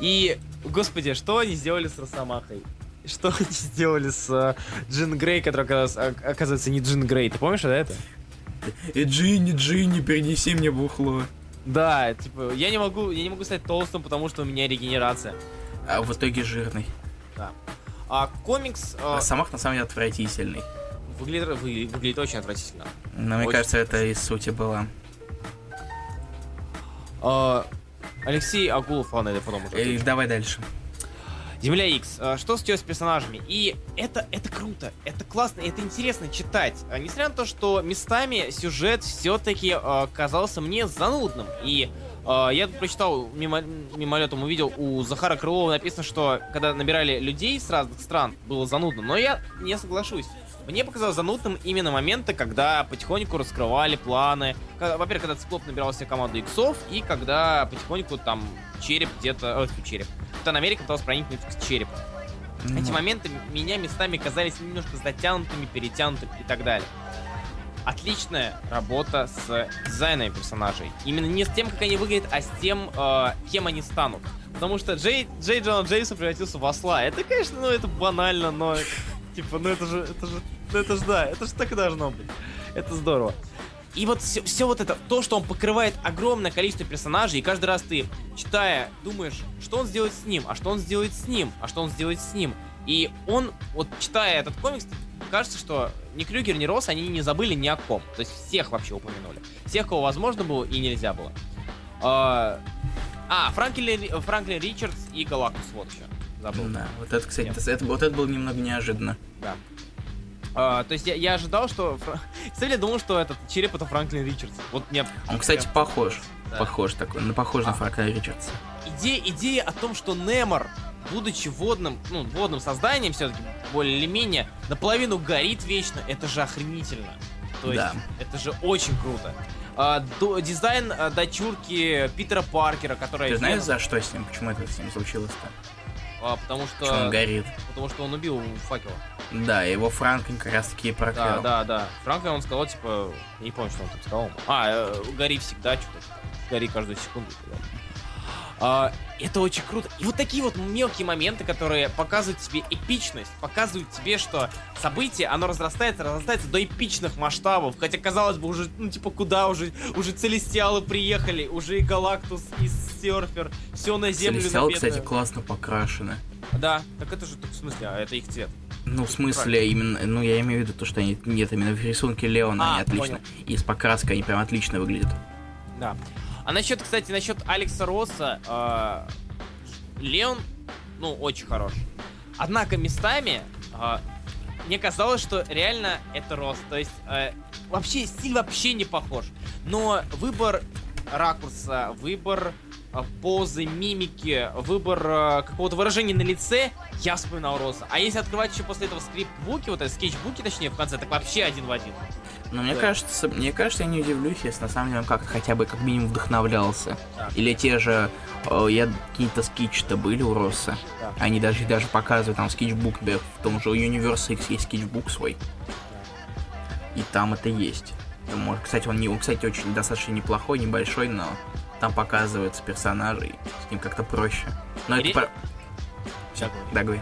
И, господи, что они сделали с Росомахой? Что они сделали с uh, Джин Грей, который оказывается не Джин Грей? Ты помнишь да, это? И «Э, Джинни, Джинни, перенеси мне бухло. Да, типа, я не могу, я не могу стать толстым, потому что у меня регенерация. А в итоге жирный. Да. А комикс... А, а Самах на самом деле отвратительный. Выглядит, вы, выглядит очень отвратительно. Но мне очень кажется, это из сути было. А, Алексей Агулов, ладно, я потом уже. Э, давай дальше. Земля X. Э, что случилось с персонажами? И это, это круто, это классно, это интересно читать. Э, несмотря на то, что местами сюжет все-таки э, казался мне занудным. И я прочитал, мимо, мимолетом увидел, у Захара Крылова написано, что когда набирали людей с разных стран, было занудно. Но я не соглашусь. Мне показалось занудным именно моменты, когда потихоньку раскрывали планы. Во-первых, когда Циклоп набирал себе команду иксов, и когда потихоньку там череп где-то... Ой, череп. Капитан Америка пытался проникнуть к черепу. Mm. Эти моменты меня местами казались немножко затянутыми, перетянутыми и так далее. Отличная работа с дизайном персонажей. Именно не с тем, как они выглядят, а с тем, э, кем они станут. Потому что Джей, Джей Джона Джейсон превратился в осла. Это, конечно, ну это банально, но типа, ну это же, это же, ну это же да, это же так и должно быть. Это здорово. И вот все, все вот это, то, что он покрывает огромное количество персонажей, и каждый раз ты, читая, думаешь, что он сделает с ним, а что он сделает с ним, а что он сделает с ним. И он, вот читая этот комикс, кажется, что ни Крюгер, ни Росс, они не забыли ни о ком. То есть всех вообще упомянули. Всех, кого возможно было и нельзя было. А, а Франклин, Франклин Ричардс и Галактус, вот еще. Забыл. Да, вот это, кстати, это, вот это было немного неожиданно. Да. Uh, то есть я, я ожидал, что... Кстати, я думал, что этот череп это Франклин Ричардс. Вот мне... Он, кстати, похож. Да. Похож такой, ну, похож а. на Франклина Ричардса. Идея, идея о том, что Немор, будучи водным, ну, водным созданием все-таки, более или менее, наполовину горит вечно, это же охренительно. То есть, да. это же очень круто. Uh, до, дизайн uh, дочурки Питера Паркера, которая... Ты знаешь, за что с ним? Почему это с ним случилось-то? А, потому что... Что он горит. Потому что он убил факела. Да, его Франклин как раз таки проклял. Да, да, да. Франклин он сказал, типа, не помню, что он там сказал. А, э, гори всегда, что-то. Гори каждую секунду. Да. А, это очень круто. И вот такие вот мелкие моменты, которые показывают тебе эпичность, показывают тебе, что событие, оно разрастается, разрастается до эпичных масштабов. Хотя, казалось бы, уже, ну, типа, куда уже? Уже Целестиалы приехали, уже и Галактус, и Серфер, все на землю Целестиалы, кстати, классно покрашены. Да, так это же, в смысле, а это их цвет. Ну, в смысле, Правильно. именно, ну, я имею в виду то, что они, нет, именно в рисунке Леона а, они отлично, понял. и с покраской они прям отлично выглядят. Да. А насчет, кстати, насчет Алекса Росса, э, Леон, ну, очень хорош. Однако местами э, мне казалось, что реально это Росс. То есть э, вообще стиль вообще не похож. Но выбор ракурса, выбор позы, мимики, выбор а, какого-то выражения на лице, я вспоминал Роса. А если открывать еще после этого скрипт-буки, вот это скетч-буки, точнее, в конце, так вообще один в один. Но мне Да. кажется, мне кажется, я не удивлюсь, если на самом деле он как хотя бы как минимум вдохновлялся. Так. Или те же, э, я какие-то скетчи-то были у Росса. Так. Они даже даже показывают там скетчбук, да, в том же Universe X есть скетчбук свой. И там это есть. Может, кстати, он не, он, кстати, очень достаточно неплохой, небольшой, но там показываются персонажи, с ним как-то проще. Но это Ре- про... Ща говорю. Да, говори.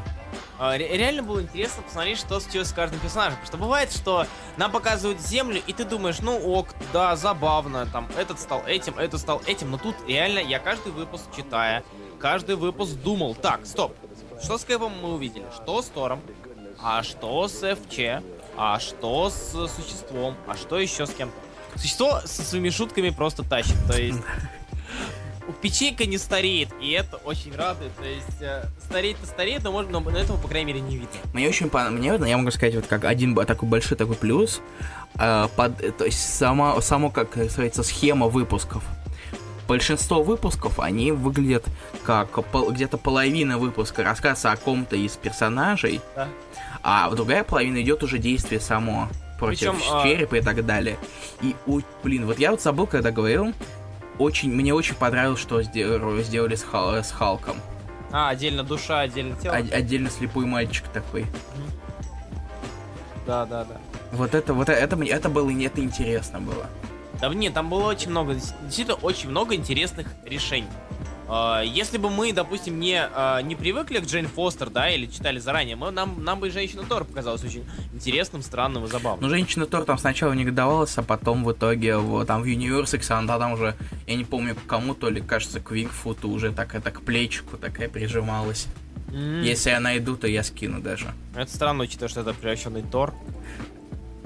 А, ре- Реально было интересно посмотреть, что случилось с каждым персонажем. Потому что бывает, что нам показывают землю, и ты думаешь, ну ок, да, забавно, там, этот стал этим, этот стал этим. Но тут реально я каждый выпуск читая, каждый выпуск думал, так, стоп, что с Кэпом мы увидели? Что с Тором? А что с ФЧ? А что с существом? А что еще с кем-то? Существо со своими шутками просто тащит, то есть... Печенька не стареет, и это очень радует. То есть э, стареть-то стареет, но, может, но этого, по крайней мере, не видно. Мне очень понравилось, мне, я могу сказать, вот как один такой большой такой плюс, э, под, э, то есть сама, само, как называется, схема выпусков. Большинство выпусков, они выглядят как пол- где-то половина выпуска рассказывается о ком-то из персонажей, Да. а другая половина идет уже действие само против Причем, а- черепа и так далее. И, о, блин, вот я вот забыл, когда говорил, очень, мне очень понравилось, что сделали, с, Хал- с Халком. А, отдельно душа, отдельно тело. О- отдельно слепой мальчик такой. Да, да, да. Вот это, вот это, это было, это интересно было. Да нет, там было очень много, действительно очень много интересных решений. А, Если бы мы, допустим, не, а, не привыкли к Джейн Фостер, да, или читали заранее, мы, нам, нам бы Женщина Тор показалась очень интересным, странным и забавным. Ну, женщина Тор там сначала негодовалась, а потом в итоге в, там в Universe X она там уже, я не помню к кому, то ли, кажется, к Вигфуту уже так это к плечику такая прижималась. М, Если я найду, то я скину даже. Это странно, учитывая, что это превращенный Тор.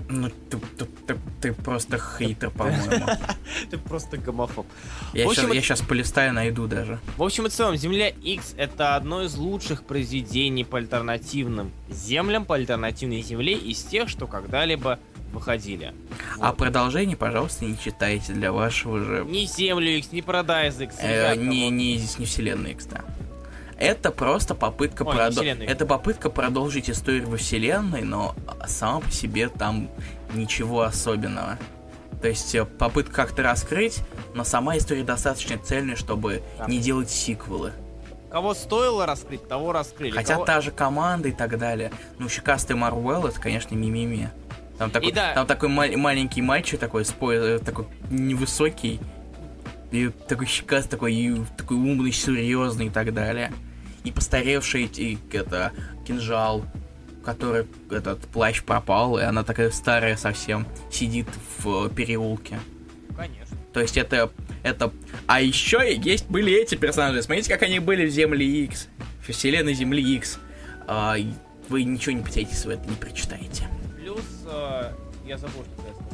Ну, ты, ты- ты- ты просто хейтер, по-моему. Ты просто гомофоб. Я сейчас, полистаю, найду даже. В общем и целом, Земля X это одно из лучших произведений по альтернативным землям, по альтернативной Земле из тех, что когда-либо выходили. А Вот. продолжение, пожалуйста, не читайте для вашего же... Ни Землю X, ни Paradise X, Э, не, не, здесь не вселенная X, да. Это просто попытка Ой, продо-. Это попытка продолжить историю во вселенной, но сама по себе там ничего особенного. То есть э, попытка как-то раскрыть, но сама история достаточно цельная, чтобы Да. не делать сиквелы. Кого стоило раскрыть, того раскрыли. Хотя Кого- та же команда и так далее. Ну, щекастый Марвел, это, конечно, мимими. Там такой, да. там такой ма- маленький мальчик такой, с поя- э, такой невысокий, и такой щекастый, такой, и такой умный, серьезный и так далее. И постаревший эти, это, кинжал, который этот плащ пропал, и она такая старая совсем, сидит в переулке. Конечно. То есть это, это... А еще есть были эти персонажи. Смотрите, как они были в Земле X. В вселенной Земли X. А, и вы ничего не потеряете, если вы это не прочитаете. Плюс, э, я забыл, что я сказал.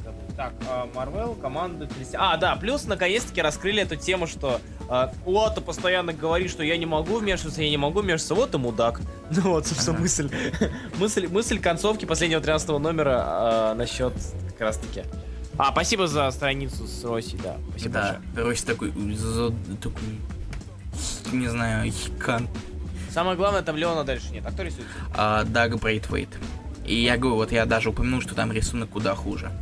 Так, Марвел, команда... Христи- А, да, плюс наконец-таки раскрыли эту тему, что э, Уотто постоянно говорит, что я не могу вмешиваться, я не могу вмешиваться, вот и мудак. Ну вот, собственно, Ага. мысль, мысль, мысль концовки последнего 13 номера э, насчет как раз-таки. А, спасибо за страницу с Роси, да. Спасибо да, большое. Рось такой, за- такой, не знаю, хикан. Самое главное, там Леона дальше нет. А кто рисует? А, Даг Брейтвейт. И я говорю, вот я даже упомянул, что там рисунок куда хуже.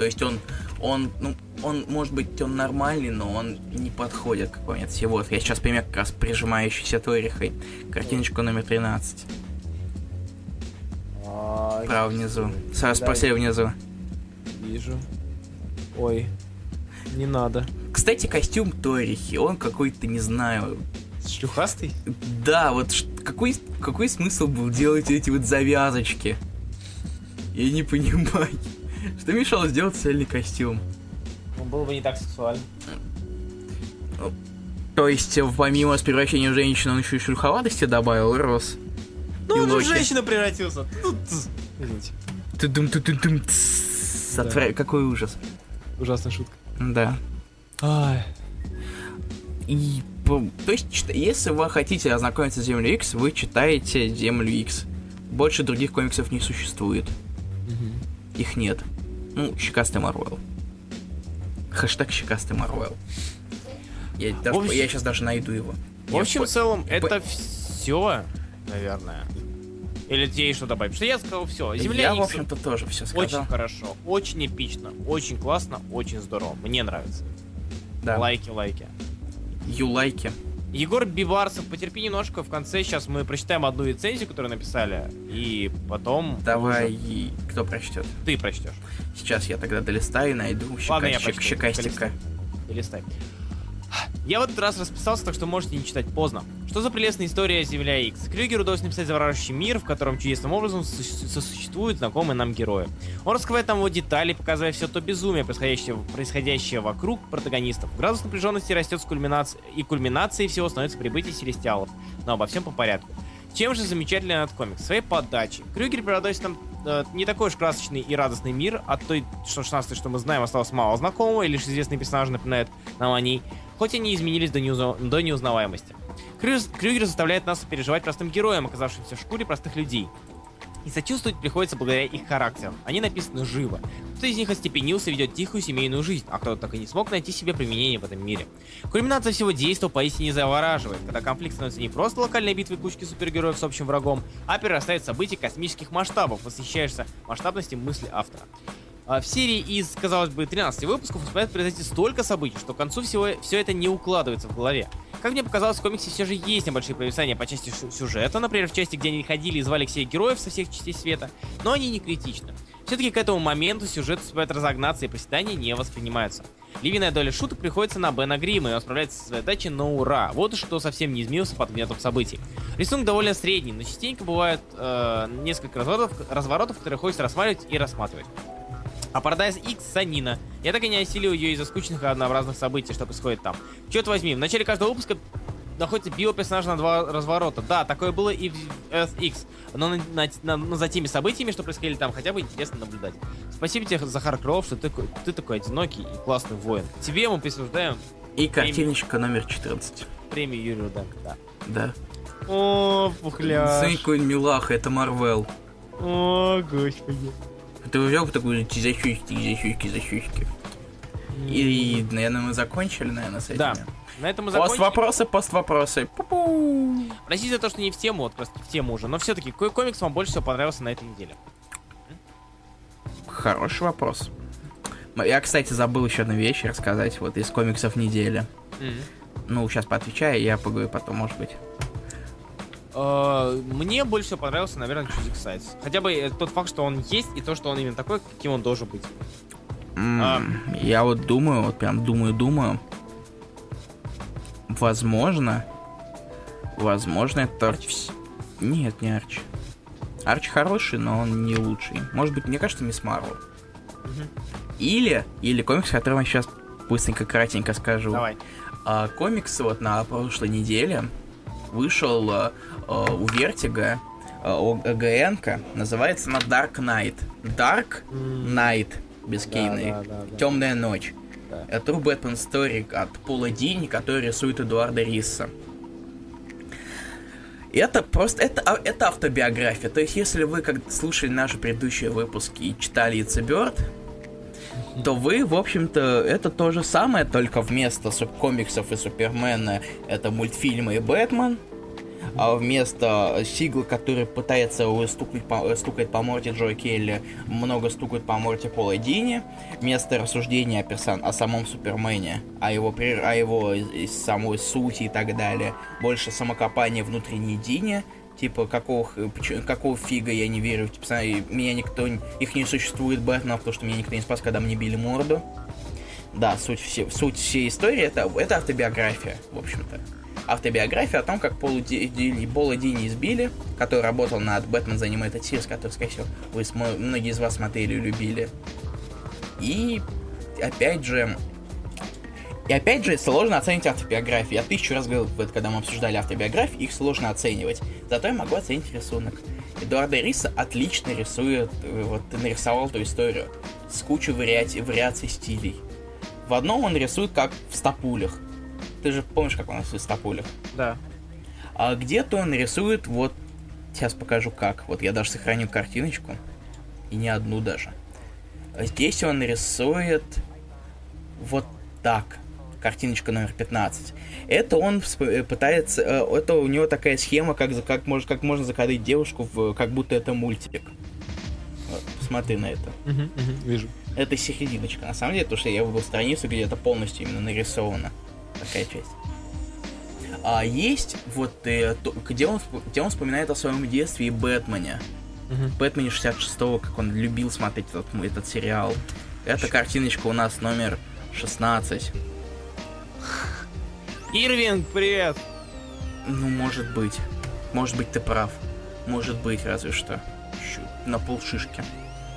То есть он, он, ну, он, может быть, он нормальный, но он не подходит к всего. Вот я сейчас пример как раз прижимающийся Торихой. Картиночку номер 13. А, Право внизу. Сразу Да. спроси внизу. Вижу. Ой, не надо. Кстати, костюм Торихи, он какой-то, не знаю... Шлюхастый? Да, вот какой, какой смысл был делать эти вот завязочки? Я не понимаю. Что мешало сделать цельный костюм? Он был бы не так сексуален. То есть, э, помимо с превращения в женщину, он еще и шлюховатости добавил, Рос. Ну, И он же в Локи. женщину превратился. Ну. Извините. Тудум-тудум-тум, тссс. Отвра- Какой ужас. Ужасная шутка. Да. Ай. И, то есть, если вы хотите ознакомиться с Землей X, вы читаете Землю X. Больше других комиксов не существует. Их нет. Ну, щекастый Марвел. Хэштег щекастый Марвел. Я, даже- В общем- я сейчас даже найду его. В общем, Я в целом, по- это все, наверное. Или тебе есть что добавить? Потому что я сказал все. Я, Земля в Икс общем-то, тоже все очень сказал. хорошо, очень эпично, очень классно, очень здорово. Мне нравится. Да. Лайки, лайки. Юлайки. Егор Биварцев, потерпи немножко, в конце сейчас мы прочитаем одну рецензию, которую написали, и потом Давай, уже и кто прочтет? ты прочтешь. Сейчас я тогда долистаю, найду Ладно, я щека- прочту. щекастика. Ты листай. Я в этот раз расписался, так что можете не читать поздно. Что за прелестная история Земля X? Крюгеру удалось написать завораживающий мир, в котором чудесным образом су- сосуществуют знакомые нам герои. Он раскрывает нам его детали, показывая все то безумие, происходящее, происходящее вокруг протагонистов. Градус напряженности растет с кульминацией, и кульминацией всего становится прибытие Селестиалов. Но обо всем по порядку. Чем же замечательный этот комикс? Своей подачей. Крюгер преподносит нам э, не такой уж красочный и радостный мир, от той, что 16 что мы знаем, осталось мало знакомого, и лишь известные персонажи напоминают нам о ней, хоть они изменились до, неузна- до неузнаваемости. Крюгер заставляет нас переживать простым героям, оказавшимся в шкуре простых людей. И сочувствовать приходится благодаря их характерам. Они написаны живо. Кто из них остепенился, ведет тихую семейную жизнь, а кто-то так и не смог найти себе применение в этом мире. Кульминация всего действа поистине завораживает, когда конфликт становится не просто локальной битвой кучки супергероев с общим врагом, а перерастает в события космических масштабов, восхищаешься масштабности мысли автора. А В серии из, казалось бы, 13 выпусков успевает произойти столько событий, что к концу всего все это не укладывается в голове. Как мне показалось, в комиксе все же есть небольшие провисания по части сюжета, например, в части, где они ходили и звали всех героев со всех частей света, но они не критичны. Все-таки к этому моменту сюжет успевает разогнаться и проседания не воспринимаются. Львиная доля шуток приходится на Бена Грима, и он справляется со своей задачей на ура. Вот что совсем не изменился под гнетом событий. Рисунок довольно средний, но частенько бывает э, несколько разворотов, разворотов, которые хочется рассматривать и рассматривать. А Paradise X Санина. Я так и не осилил ее из-за скучных и однообразных событий, что происходит там. Черт возьми, в начале каждого выпуска находится биоперсонаж на два разворота. Да, такое было и в Earth X. Но, на- на- на- но за теми событиями, что происходили там, хотя бы интересно наблюдать. Спасибо тебе, Захар Крылов, что ты, такой- ты такой одинокий и классный воин. Тебе мы присуждаем И картиночка номер 14. премию Юрию Руденко, да. Да. О, пухляш. Смотри, какой милаха, это Марвел. О, господи. Ты взял такую за щучки, за щучки, за щучки. И, наверное, мы закончили, наверное, с этим. Да. На этом мы Пост закончим. вопросы, пост вопросы. Пу-пу. Простите за то, что не в тему, вот раз в тему уже, но все-таки какой комикс вам больше всего понравился на этой неделе? Хороший вопрос. Я, кстати, забыл еще одну вещь рассказать, вот из комиксов недели. Ну, сейчас поотвечаю, я поговорю потом, может быть. Э, Мне больше всего понравился, наверное, Чудик Сайз. Хотя бы э, тот факт, что он есть, и то, что он именно такой, каким он должен быть. М, А. Я вот думаю, вот прям думаю, думаю. Возможно, возможно, это... вс- Нет, не Арчи. Арчи хороший, но он не лучший. Может быть, мне кажется, Ms. Marvel. Мгм. Или, или комикс, который я сейчас быстренько, кратенько скажу. Давай. А, комикс вот на прошлой неделе вышел а, у Vertigo а, OGN ка, называется на Dark Knight. Dark Knight, без K-ной. да, да, да. Темная ночь. Да. Это True Batman Story от Пола Дини, который рисует Эдуардо Риссо. Это просто, это, а- это автобиография. То есть, если вы как слушали наши предыдущие выпуски и читали It's a Bird, то вы, в общем-то, это то же самое, только вместо субкомиксов и Супермена это мультфильмы и Бэтмен, вместо Сигла, который пытается стукать по, стукать по морде Джо Келли, много стукают по морде Пола Дини, вместо рассуждения о, персон... о самом Супермене, о его, о его самой сути и так далее, больше самокопания внутренней Дини, типа, какого, какого фига я не верю персонажей, меня никто, их не существует, Бэтмена, потому что меня никто не спас, когда мне били морду. Да, суть, все, суть всей истории это, это автобиография, в общем-то. Автобиография о том, как Полу Ди- Ди- Пола Дини избили, который работал над Бэтмен The Animated Series, который, скорее всего, вы многие из вас смотрели и любили. И опять же, и опять же, сложно оценить автобиографии. Я тысячу раз говорил, вот, когда мы обсуждали автобиографии, их сложно оценивать. Зато я могу оценить рисунок. Эдуарда Риса отлично рисует, э, вот нарисовал эту историю с кучей вариаций, вариаций стилей. В одном он рисует как в стопулях. Ты же помнишь, как он рисует в стопулях? Да. А где-то он рисует вот... Сейчас покажу как. Вот я даже сохраню картиночку. И не одну даже. Здесь он рисует вот так. Картиночка номер 15. Это он э, пытается... э, Это у него такая схема, как, как, можно, как можно закадыть девушку, в, как будто это мультик. Вот, посмотри на это. Вижу. Это серединочка. На самом деле, потому что я выбрал страницу, где это полностью именно нарисовано. Такая часть. А есть вот э, то- где, он, где он вспоминает о своем детстве и Бэтмене. Мгм. Бэтмене 66-го, как он любил смотреть этот, этот сериал. Эта картиночка у нас номер 16. Ирвинг, привет! Ну, может быть. Может быть, ты прав. Может быть, разве что. Щу, на полшишки.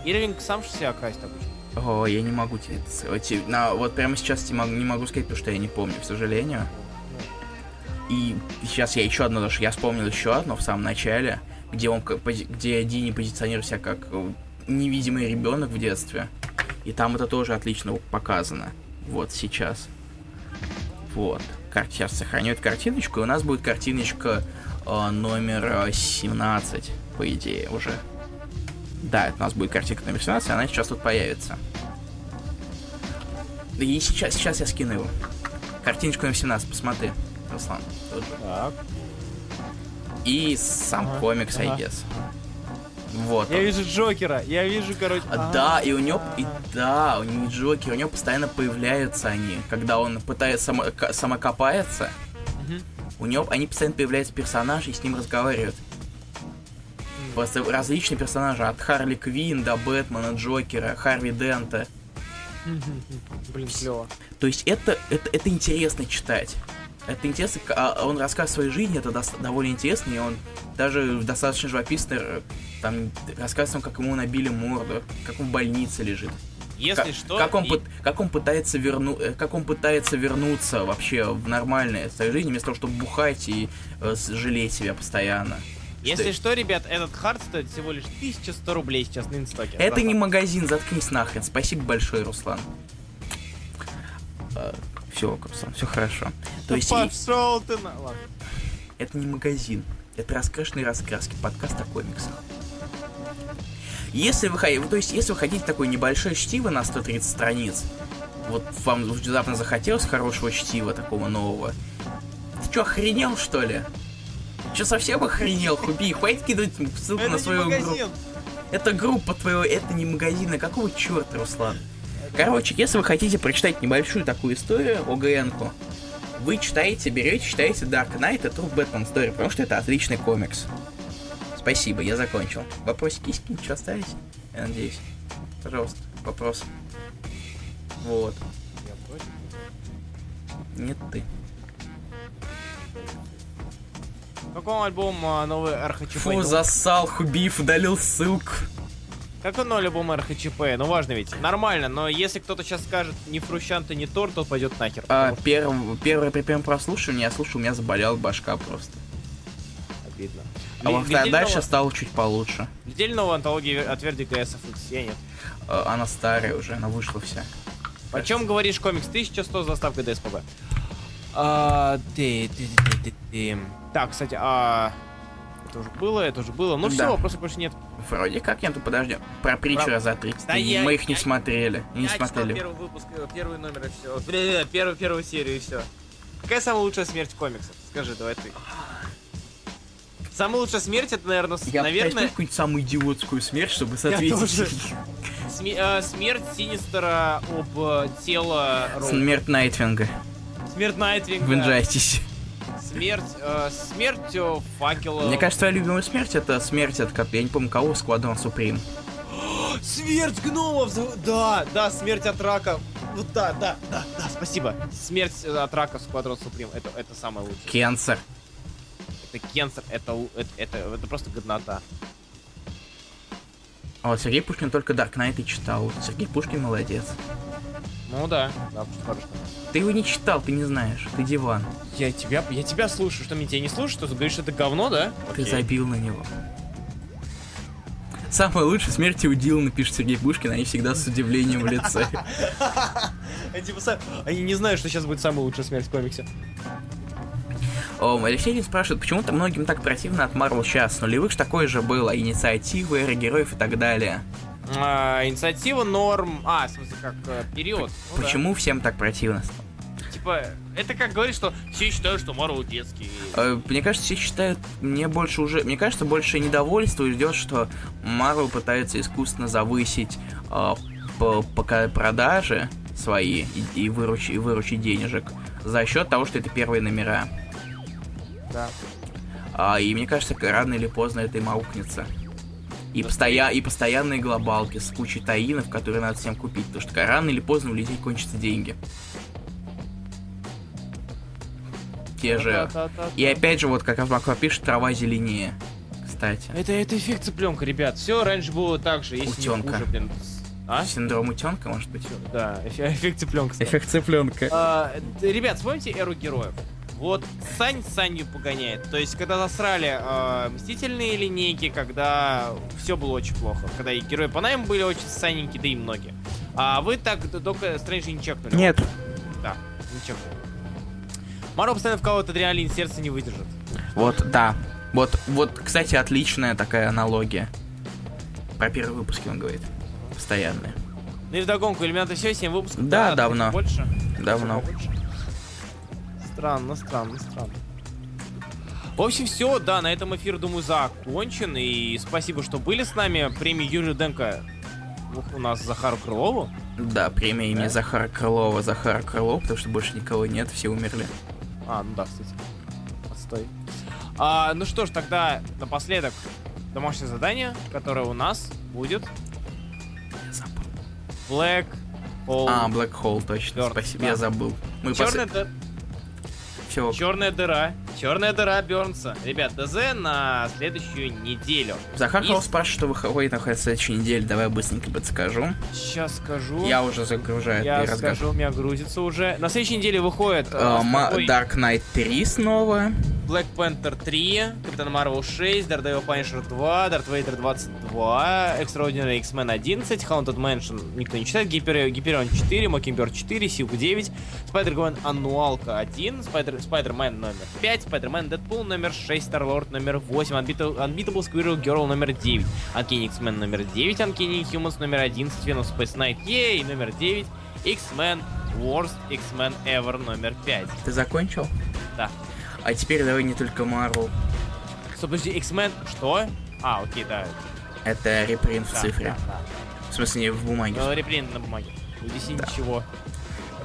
Ирвинг сам себя красит обычно. О, я не могу тебе это сказать. На- вот прямо сейчас тебе могу- не могу сказать, потому что я не помню, к сожалению. И сейчас я еще одно, потому что я вспомнил еще одно в самом начале, где он, где Дини позиционирует себя как э, невидимый ребенок в детстве. И там это тоже отлично показано. Вот сейчас. Вот. Сейчас сохраню эту картиночку, и у нас будет картиночка э, номер э, 17, по идее, уже. Да, это у нас будет картинка номер 17, и она сейчас тут появится. И сейчас, сейчас я скину его. Картиночку номер 17, посмотри, Руслан. Тут же. Так. И сам Ага, комикс, I ага. guess. Вот. Я он. вижу Джокера, я вижу, короче... А, Да, и у него, и да, у него Джокер, у него постоянно появляются они, когда он пытается само, самокопается, Мгм. у него они постоянно появляются персонажи и с ним разговаривают. Просто различные персонажи, от Харли Квин до Бэтмена, Джокера, Харви Дента. Блин, клево. То есть это, это, это интересно читать. Это интересно, а он рассказ своей жизни, это довольно интересно, и он даже достаточно живописно э, там рассказывает, как ему набили морду, как он в больнице лежит. Если Как, что... как он, и- как он пытается верну, э, как он пытается вернуться вообще в нормальное свою жизнь, вместо того, чтобы бухать и э, жалеть себя постоянно. Если Что- что, ребят, этот хард стоит всего лишь 1100 рублей сейчас на инстоке. Это не магазин, заткнись нахрен. Спасибо большое, Руслан. все, Руслан, все хорошо. То Да есть пошел ты на... Ладно. это не магазин. Это раскрашенные раскраски, подкаст о комиксах. Если вы, то есть, если вы хотите такое небольшое чтиво на 130 страниц, вот вам внезапно захотелось хорошего чтива такого нового, ты что, охренел, что ли? Че, совсем охренел, Хуби? Хватит кидать ссылку Это на свою группу. Это группа твоего, это не магазин, а какого черта, Руслан? Короче, если вы хотите прочитать небольшую такую историю, ОГН-ку, вы читаете, берете, читаете Dark Knight и True Batman Story, потому что это отличный комикс. Спасибо, я закончил. Вопросики есть какие-нибудь? Я надеюсь. Пожалуйста, вопрос. Вот. Нет ты. Какой альбом а, новый РХЧП? Фу, засал, Хубиев удалил ссылку. Какой новый альбом РХЧП? Ну важно ведь. Нормально, но если кто-то сейчас скажет ни Фрущанта, ни Тор, то пойдет нахер. А, перв, первое при первом прослушивании я слушал, у меня заболела башка просто. что обидно. А Ли- во видели дальше стало чуть получше. Видели новую антологию от Vertigo SFX? Я нет. Э, Она старая уже, она вышла вся. Почем говоришь комикс? 1100 с доставкой ДСПБ. А, ты, ты, ты, ты, ты. Так, кстати, а... Это уже было, это уже было. Ну Да. все, вопросов больше нет. Вроде как нет, подожди. Про притчера за 30. Да я- Мы их не я- смотрели. Не Я смотрели. первый выпуск, э, первый номер и все. Первую, первую серию и все. Какая самая лучшая смерть комиксов? Скажи, давай ты. Самая лучшая смерть это, наверное, с- Я наверное, какую-нибудь самую идиотскую смерть, чтобы тоже. соответствовать. сме- э, смерть Синистера об э, тело. Смерть Найтвинга Смерть Найтвинга. в Инжастисе. Смерть, э, смерть э, факела. Мне кажется, твоя любимая смерть это смерть от, как, я не помню кого, Сквадрон Суприм. Смерть гномов! Да, да, смерть от рака. Вот да, да, да, да, спасибо. Смерть э, от рака Сквадрон Суприм. Это, это самое лучшее. Кенсер. Это кенсер, это, это, это, это просто годнота. А вот Сергей Пушкин только Dark Knight и читал. Сергей Пушкин молодец. Ну да, да, хорошо. Ты его не читал, ты не знаешь. Ты диван. Я тебя, я тебя слушаю, что мне тебя не слушаешь, что ты говоришь, что это говно, да? Ты Окей. забил на него. Самая лучшая смерть у Дилана, пишет Сергей Пушкин, они всегда с удивлением в лице. Они, типа, они не знают, что сейчас будет самая лучшая смерть в комиксе. О, Алексей спрашивает, почему-то многим так противно от Марвел сейчас. Нулевых ж такое же было, инициативы, эры героев и так далее. А, инициатива норм. А, в смысле, как э, период. Ну да. Почему всем так противно? Типа, это как говорить, что все считают, что Марвел детский. Э, Мне кажется, все считают, мне больше уже, мне кажется, больше недовольство идет, что Marvel пытается искусственно завысить э, по- пока продажи свои и, и выручить, и выручить денежек за счет того, что это первые номера. Да. А, и мне кажется, рано или поздно это им аукнется. И, постоя... и постоянные глобалки с кучей таинов, которые надо всем купить, потому что рано или поздно у людей кончатся деньги. Те же. И опять же, вот как Азмаква пишет, трава зеленее. Кстати. Это, это эффект цыпленка, ребят. Все раньше было так же, если Утёнка. не хуже, блин. А? Синдром утенка, может быть? Да, эф- эффект цыпленка. Эффект цыпленка. А, ребят, вспомните эру героев. Вот Сань Санью погоняет. То есть, когда засрали а, мстительные линейки, когда все было очень плохо. Когда и герои по найму были очень саненькие, да и многие. А вы так только Стрэнджа не чекнули. Нет. Да, не чекнули. Марвел постоянно вкалывает адреналин, сердце не выдержит. Вот, да. Вот, вот, кстати, отличная такая аналогия. Про первые выпуски он говорит. Постоянные. Ну и вдогонку, элементы все, 7 выпусков. Да, да, давно. Больше. Давно. Побольше. Странно, странно, странно. В общем, все, да, на этом эфир, думаю, закончен. И спасибо, что были с нами. Премию Юрию Денко у нас Захару Крылову. Да, премия имени Да? Захара Крылова, Захара Крылова, потому что больше никого нет, все умерли. А, ну да, кстати. Отстой. А, ну что ж, тогда напоследок домашнее задание, которое у нас будет Забыл. Black Hole. А, Black Hole, точно, Бёрн, спасибо, да. я забыл. Мы Черная, дыр- Все, черная дыра. Черная дыра Бернса. Ребят, ДЗ на следующую неделю. Захар И- спрашивает, что выходит на следующей неделе, давай быстренько подскажу. Сейчас скажу. Я уже загружаю Я и разгар- скажу, у меня грузится уже. На следующей неделе выходит Ма- второй Dark Knight 3 снова. Black Panther 3, Капитан Марвел 6, Daredevil Punisher 2, Darth Vader 22, Extraordinary X-Men 11, Haunted Mansion никто не читает, Гипер... Гиперион 4, Mockingbird 4, Силк 9, Spider-Man Аннуалка 1, Spider... Spider-Man номер 5, Spider-Man Deadpool номер 6, Star-Lord номер 8, Unbeatable, Unbeatable Squirrel Girl номер 9, Uncanny X-Men номер 9, Uncanny Humans номер 11, Venom Space Knight, ей, номер 9, X-Men Worst X-Men Ever номер 5. Ты закончил? Да. А теперь давай не только Marvel. Стоп, подожди, X-Men, что? А, окей, да. Это репринт в да, цифре. да, В смысле, не в бумаге. да. Ну, репринт на бумаге. У DC Да. ничего.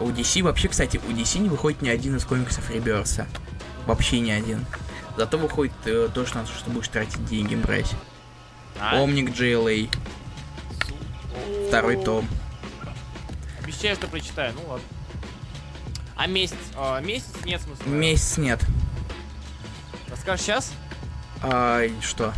У DC вообще, кстати, у DC не выходит ни один из комиксов Реберса. Вообще ни один. Зато выходит э, то, что, что будешь тратить деньги брать. А? Омник JLA, второй том. Обещаю, что прочитаю, ну ладно. А месяц? А, месяц нет смысла. Месяц нет. Расскажешь сейчас? А, что?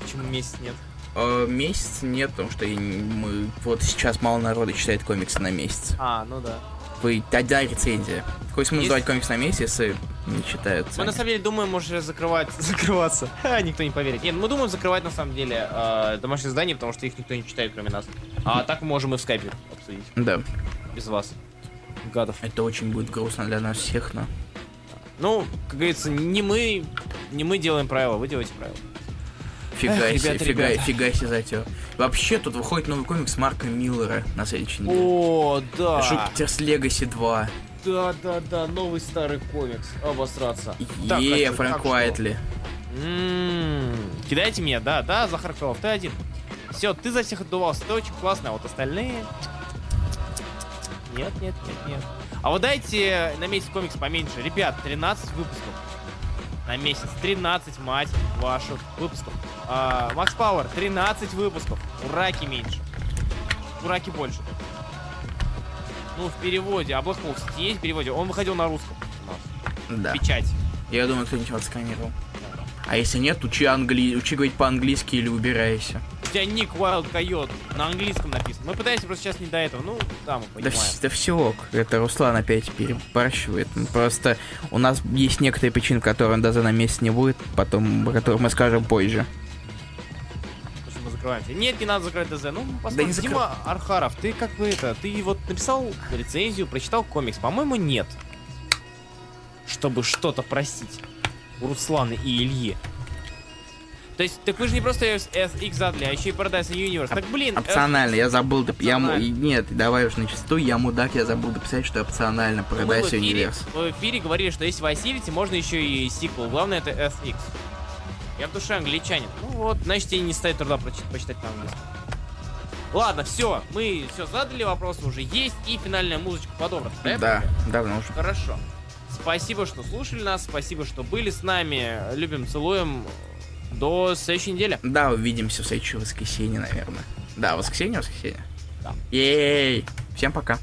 Почему месяц нет? А, месяц нет, потому что я не- мы вот сейчас мало народа читает комиксы на месяц. А, ну да. Вы одна рецензия. Смысл Есть- давать комикс на месяц, если не читают? Мы на самом деле думаем уже закрывать, закрываться. Ха, никто не поверит. Нет, мы думаем закрывать на самом деле э, домашние задания, потому что их никто не читает, кроме нас. А так мы можем и в скайпе обсудить. Да, Без вас. Гадов. это очень будет грустно для нас всех, но... Ну, как говорится, не мы, не мы делаем правила, вы делаете правила. Фига Эх, себе, ребята, фига, ребята. фига себе затео. Вообще, тут выходит новый комикс Марка Миллера на следующей неделе. О, да. Jupiter's Legacy 2. Да, да, да, новый старый комикс. Обосраться. Е, хочу, Фрэнк Куайтли. Кидайте мне, да, да, Захар Крылов, ты один. Все, ты за всех отдувался, ты очень классный, а вот остальные... Нет, нет, нет, нет. А вот дайте на месяц комикс поменьше. Ребят, 13 выпусков. На месяц. 13, мать вашу, выпусков. А, Макс Пауэр, 13 выпусков. Ураки меньше. Ураки больше. Ну, в переводе. А кстати, есть в переводе. Он выходил на русском. Да. Печать. Я думаю, кто-нибудь его отсканировал. А если нет, учи, англи... учи говорить по-английски или убирайся. У тебя ник Wild Coyote на английском написан. Мы пытаемся просто сейчас не до этого. Ну, да, мы Да, понимаем. вс- да все ок. Это Руслан опять перебарщивает. Ну, Просто у нас есть некоторые причины, по которым даже на месяц не будет, потом, о которых мы скажем позже. Мы закрываемся. Нет, не надо закрывать ДЗ. Ну, посмотрим. не закры- Дима Архаров, ты как бы это, ты вот написал рецензию, прочитал комикс. По-моему, нет. Чтобы что-то просить у Руслана и Ильи. То есть, так вы же не просто SX задали, а еще и Paradise Universe. Так, блин, э, Опционально, я забыл доп- я. Нет, давай уж на чистоту, я мудак, я забыл дописать, что опционально мы в Paradise Universe. в эфире говорили, что если Vice City, можно еще и сиквел. Главное, это SX. Я в душе англичанин. Ну вот, значит, тебе не стоит труда почитать на английском. Ладно, все, мы все задали, вопросы уже есть, и финальная музычка подобрана. Да, понимаю? давно уже. Хорошо. Спасибо, что слушали нас, спасибо, что были с нами. Любим, целуем. До следующей недели. Да, увидимся в следующее воскресенье, наверное. Да, воскресенье, воскресенье. Да. Ей! Всем пока.